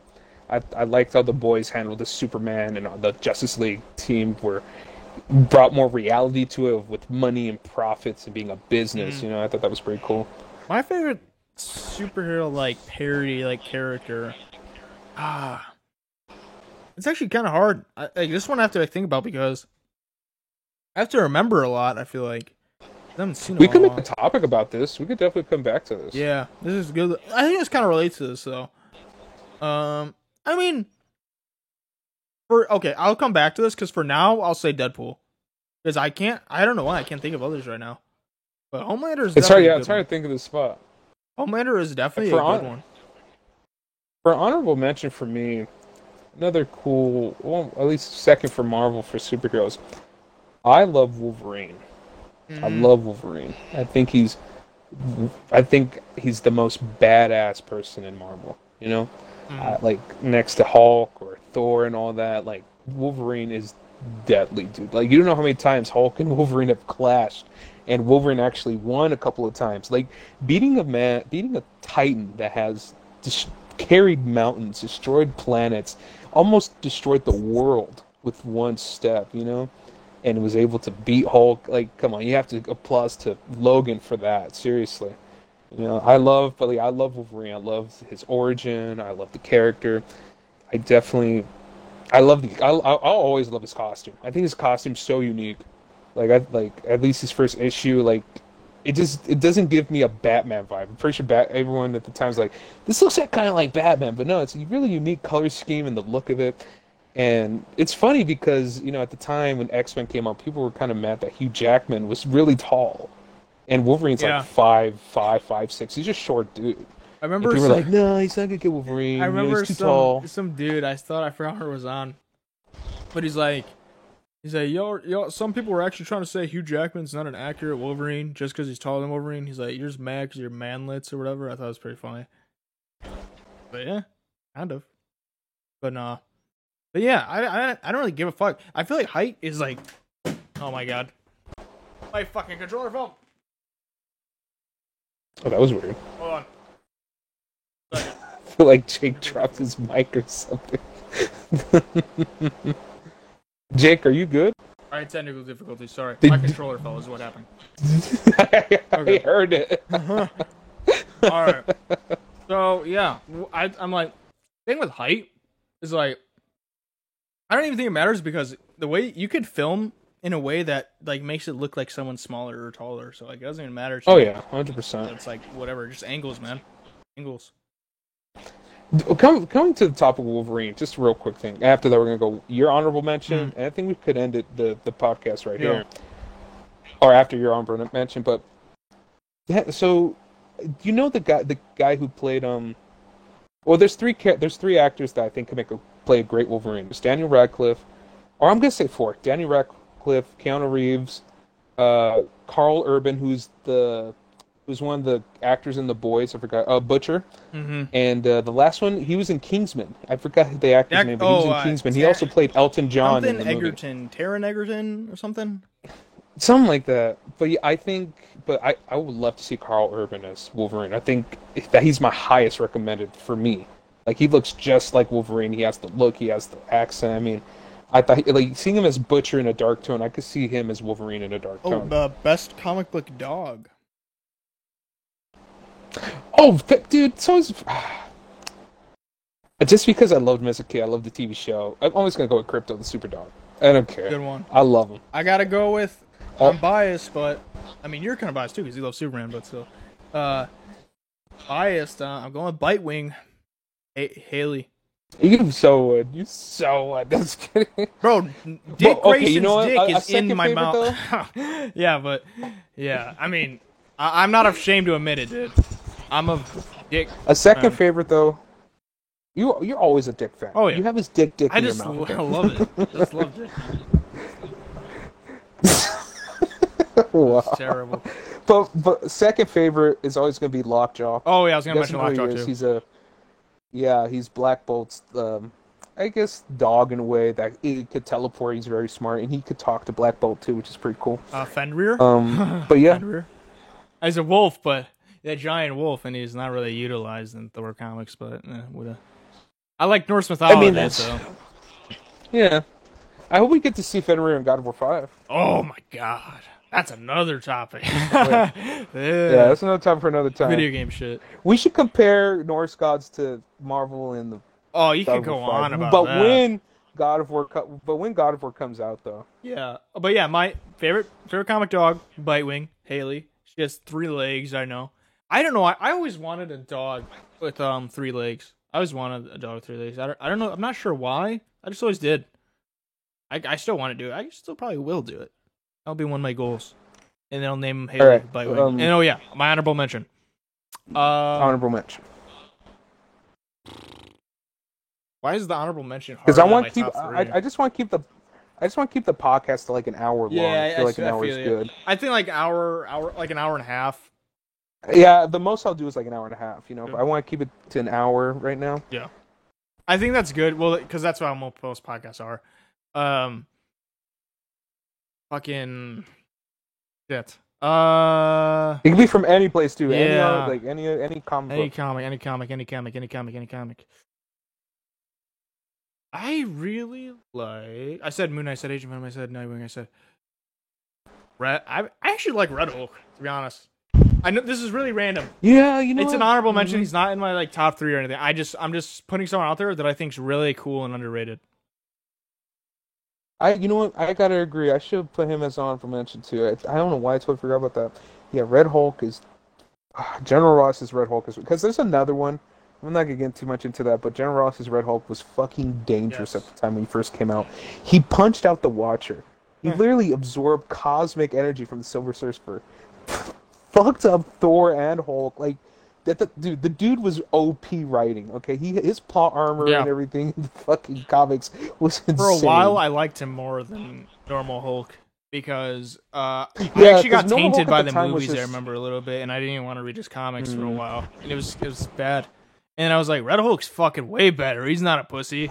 I I liked how the boys handled the Superman and the Justice League team where brought more reality to it with money and profits and being a business. Mhm. You know, I thought that was pretty cool. My favorite superhero like parody like character. Ah, it's actually kind of hard. I, like this one I have to like, think about because I have to remember a lot. I feel like I haven't seen. We could make a topic about this. We could definitely come back to this. Yeah, this is good. I think this kind of relates to this though. Um, I mean, for okay, I'll come back to this because for now I'll say Deadpool because I can't. I don't know why I can't think of others right now. But Homelander is It's hard. definitely Yeah, it's hard to think of the spot. Homelander is definitely For a good hon- one. For honorable mention for me, another cool, well, at least second for Marvel for superheroes. I love Wolverine. I Mhm. love Wolverine. I think he's, I think he's the most badass person in Marvel. You know, Mhm. uh, like next to Hulk or Thor and all that. Like Wolverine is deadly, dude. Like you don't know how many times Hulk and Wolverine have clashed, and Wolverine actually won a couple of times. Like beating a man, beating a Titan that has dis- carried mountains, destroyed planets, almost destroyed the world with one step. You know. And was able to beat Hulk. Like, come on, you have to applause to Logan for that. Seriously, you know, I love, but like, I love Wolverine. I love his origin. I love the character. I definitely, I love the. I'll I'll always love his costume. I think his costume's so unique. Like I like at least his first issue. Like it just it doesn't give me a Batman vibe. I'm pretty sure Bat, everyone at the time time's like, this looks like kind of like Batman, but no, it's a really unique color scheme and the look of it. And it's funny because you know at the time when X Men came out, people were kind of mad that Hugh Jackman was really tall, and Wolverine's Yeah. like five, five, five, six. He's just short dude. I remember. people were like, no, he's not gonna get Wolverine. I you know, remember he's too some tall. some dude. I thought I forgot who was on, but he's like, he's like, y'all." Some people were actually trying to say Hugh Jackman's not an accurate Wolverine just because he's taller than Wolverine. He's like, you're just mad because you're manlets or whatever. I thought it was pretty funny. But yeah, kind of. But nah. But yeah, I I I don't really give a fuck. I feel like height is like, oh my god, my fucking controller fell. Oh, that was weird. Hold on. I feel like Jake dropped his mic or something. Jake, are you good? All right, technical difficulties. Sorry, Did- my controller fell. Is what happened. I, Okay. heard it. All right. So yeah, I, am like, thing with height is like, I don't even think it matters because the way you could film in a way that like makes it look like someone's smaller or taller. So like, it doesn't even matter. Oh yeah, hundred percent. It's like whatever, just angles, man. Angles. Coming coming to the topic of Wolverine, just a real quick thing. After that, we're gonna go your honorable mention, Mm. and I think we could end it the the podcast right Yeah. here, or after your honorable mention. But yeah, so you know the guy the guy who played um, well, there's three there's three actors that I think can make a play a great Wolverine. There's Daniel Radcliffe, or I'm gonna say four: Daniel Radcliffe, Keanu Reeves, uh, Karl Urban, who's the who's one of the actors in The Boys. I forgot. Uh, Butcher. Mm-hmm. And uh, the last one, he was in Kingsman. I forgot the actor's Dak- name, but he was oh, in uh, Kingsman. He also played Elton John in Something the movie. Egerton, Taron Egerton, or something. Something like that. But yeah, I think, but I, I would love to see Karl Urban as Wolverine. I think that he's my highest recommended for me. Like he looks just like Wolverine. He has the look. He has the accent. I mean, I thought like seeing him as Butcher in a dark tone. I could see him as Wolverine in a dark tone. Oh, tone. the best comic book dog. Oh, th- dude, so is. Just because I loved him as a kid, I love the TV show. I'm always gonna go with Krypto, the super dog. I don't care. Good one. I love him. I gotta go with. Oh. I'm biased, but I mean you're kind of biased too because you love Superman, but still, uh, biased. Uh, I'm going with Bitewing. Hey, Haley, You so would. You so would. That's kidding. bro. Dick okay, Grayson's you know what? dick a is in my mouth. yeah, but yeah, I mean, I- I'm not ashamed to admit it, dude. I'm a dick. A second Um, favorite though. You you're always a dick fan. Oh, yeah. You have his dick dick I in just your mouth. I love it. Just love it. wow. Terrible. But but second favorite is always gonna be Lockjaw. Oh yeah, I was You guys mention who he Lockjaw too. He's a yeah, he's Black Bolt's um I guess dog in a way that he could teleport. He's very smart, and he could talk to Black Bolt too, which is pretty cool. Uh, Fenrir. Um, but yeah, Fenrir. He's a wolf, but a giant wolf, and he's not really utilized in Thor comics. But eh, would I like Norse mythology. I mean that's so. yeah. I hope we get to see Fenrir in God of War Five. Oh my god, that's another topic. Yeah, yeah, that's another time for another time. video game shit. We should compare Norse gods to Marvel and the Oh, you God can go War 5. on about but that. when God of War, co- but when God of War comes out though, Yeah, but yeah, my favorite favorite comic dog, Bitewing, Haley. She has three legs. I know. I don't know. I, I always wanted a dog with um three legs. I always wanted a dog with three legs. I don't, I don't know. I'm not sure why. I just always did. I, I still want to do it. I still probably will do it. That'll be one of my goals. And then I'll name him Haley Alright, Bitewing. um, and oh yeah, my honorable mention. Uh, honorable mention. why is the honorable mention? Because I want to keep. I. I just want to keep the. I just want to keep the podcast to like an hour long. Yeah, I feel I- like an I hour is you. good. I think like hour, hour, like an hour and a half. Yeah, the most I'll do is like an hour and a half. You know, Yeah. but I want to keep it to an hour right now. Yeah, I think that's good. Well, because that's what most post podcasts are. Um, fucking shit. Uh, It can be from any place too. Any Yeah. other- like any any comic. any book. comic, any comic, any comic, any comic, any comic. I really like. I said Moon. I said Agent Venom. I said Nightwing. I said Red. I I actually like Red Hulk. To be honest, I know this is really random. Yeah, you know. it's an honorable mention. Mhm. He's not in my like top three or anything. I just I'm just putting someone out there that I think is really cool and underrated. I, you know what? I gotta agree. I should put him as honorable mention too. I, I don't know why I totally forgot about that. Yeah, Red Hulk is. ah, General Ross's Red Hulk is because there's another one. I'm not gonna get too much into that, but General Ross's Red Hulk was fucking dangerous Yes. at the time when he first came out. He punched out the Watcher. He literally absorbed cosmic energy from the Silver Surfer. Fucked up Thor and Hulk. Like that, the, dude. The dude was OP writing. Okay, he his plot armor Yeah. and everything in the fucking comics was insane. For a while, I liked him more than normal Hulk because uh, I Yeah, actually got tainted by the the time was movies. I remember a little bit, and I didn't even want to read his comics for a Mm. while. And it was it was bad. And I was like, Red Hulk's fucking way better. He's not a pussy.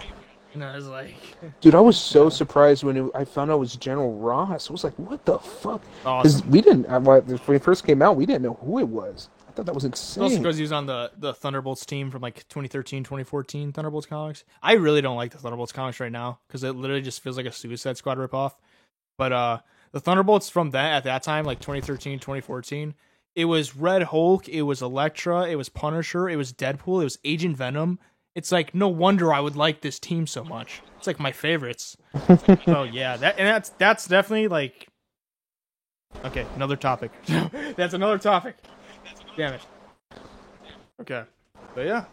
And I was like, Dude, I was so surprised when it, I found out it was General Ross. I was like, what the fuck? Because awesome. we didn't, uh, when it first came out, we didn't know who it was. I thought that was insane. Also because he was on the, the Thunderbolts team from like 2013, 2014 Thunderbolts comics. I really don't like the Thunderbolts comics right now because it literally just feels like a Suicide Squad ripoff. But uh, the Thunderbolts from that at that time, like 2013, 2014, it was Red Hulk, it was Elektra, it was Punisher, it was Deadpool, it was Agent Venom. It's like no wonder I would like this team so much. It's like my favorites. so yeah, that and that's that's definitely like okay, another topic. that's another topic. Damn it. Okay, but yeah,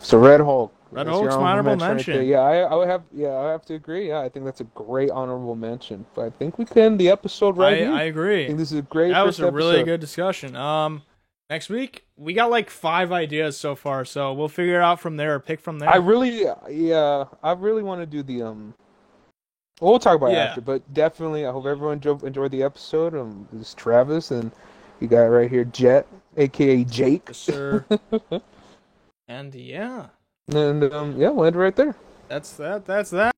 So Red Hulk. Red That's your Hulk's my honorable right mention. there. yeah, I, I would have. Yeah, I have to agree. Yeah, I think that's a great honorable mention. But I think we can end the episode right I, here. I I agree. think this is a great. That was first a really good discussion. Um, next week we got like five ideas so far, so we'll figure it out from there or pick from there. I really, yeah, I really want to do the um. We'll talk about it Yeah. after, but definitely, I hope everyone enjoyed, enjoyed the episode. Um, this is Travis, and you got right here Jet, aka Jake, Yes, sir. and yeah, and um, yeah, we'll end right there. that's that. That's that.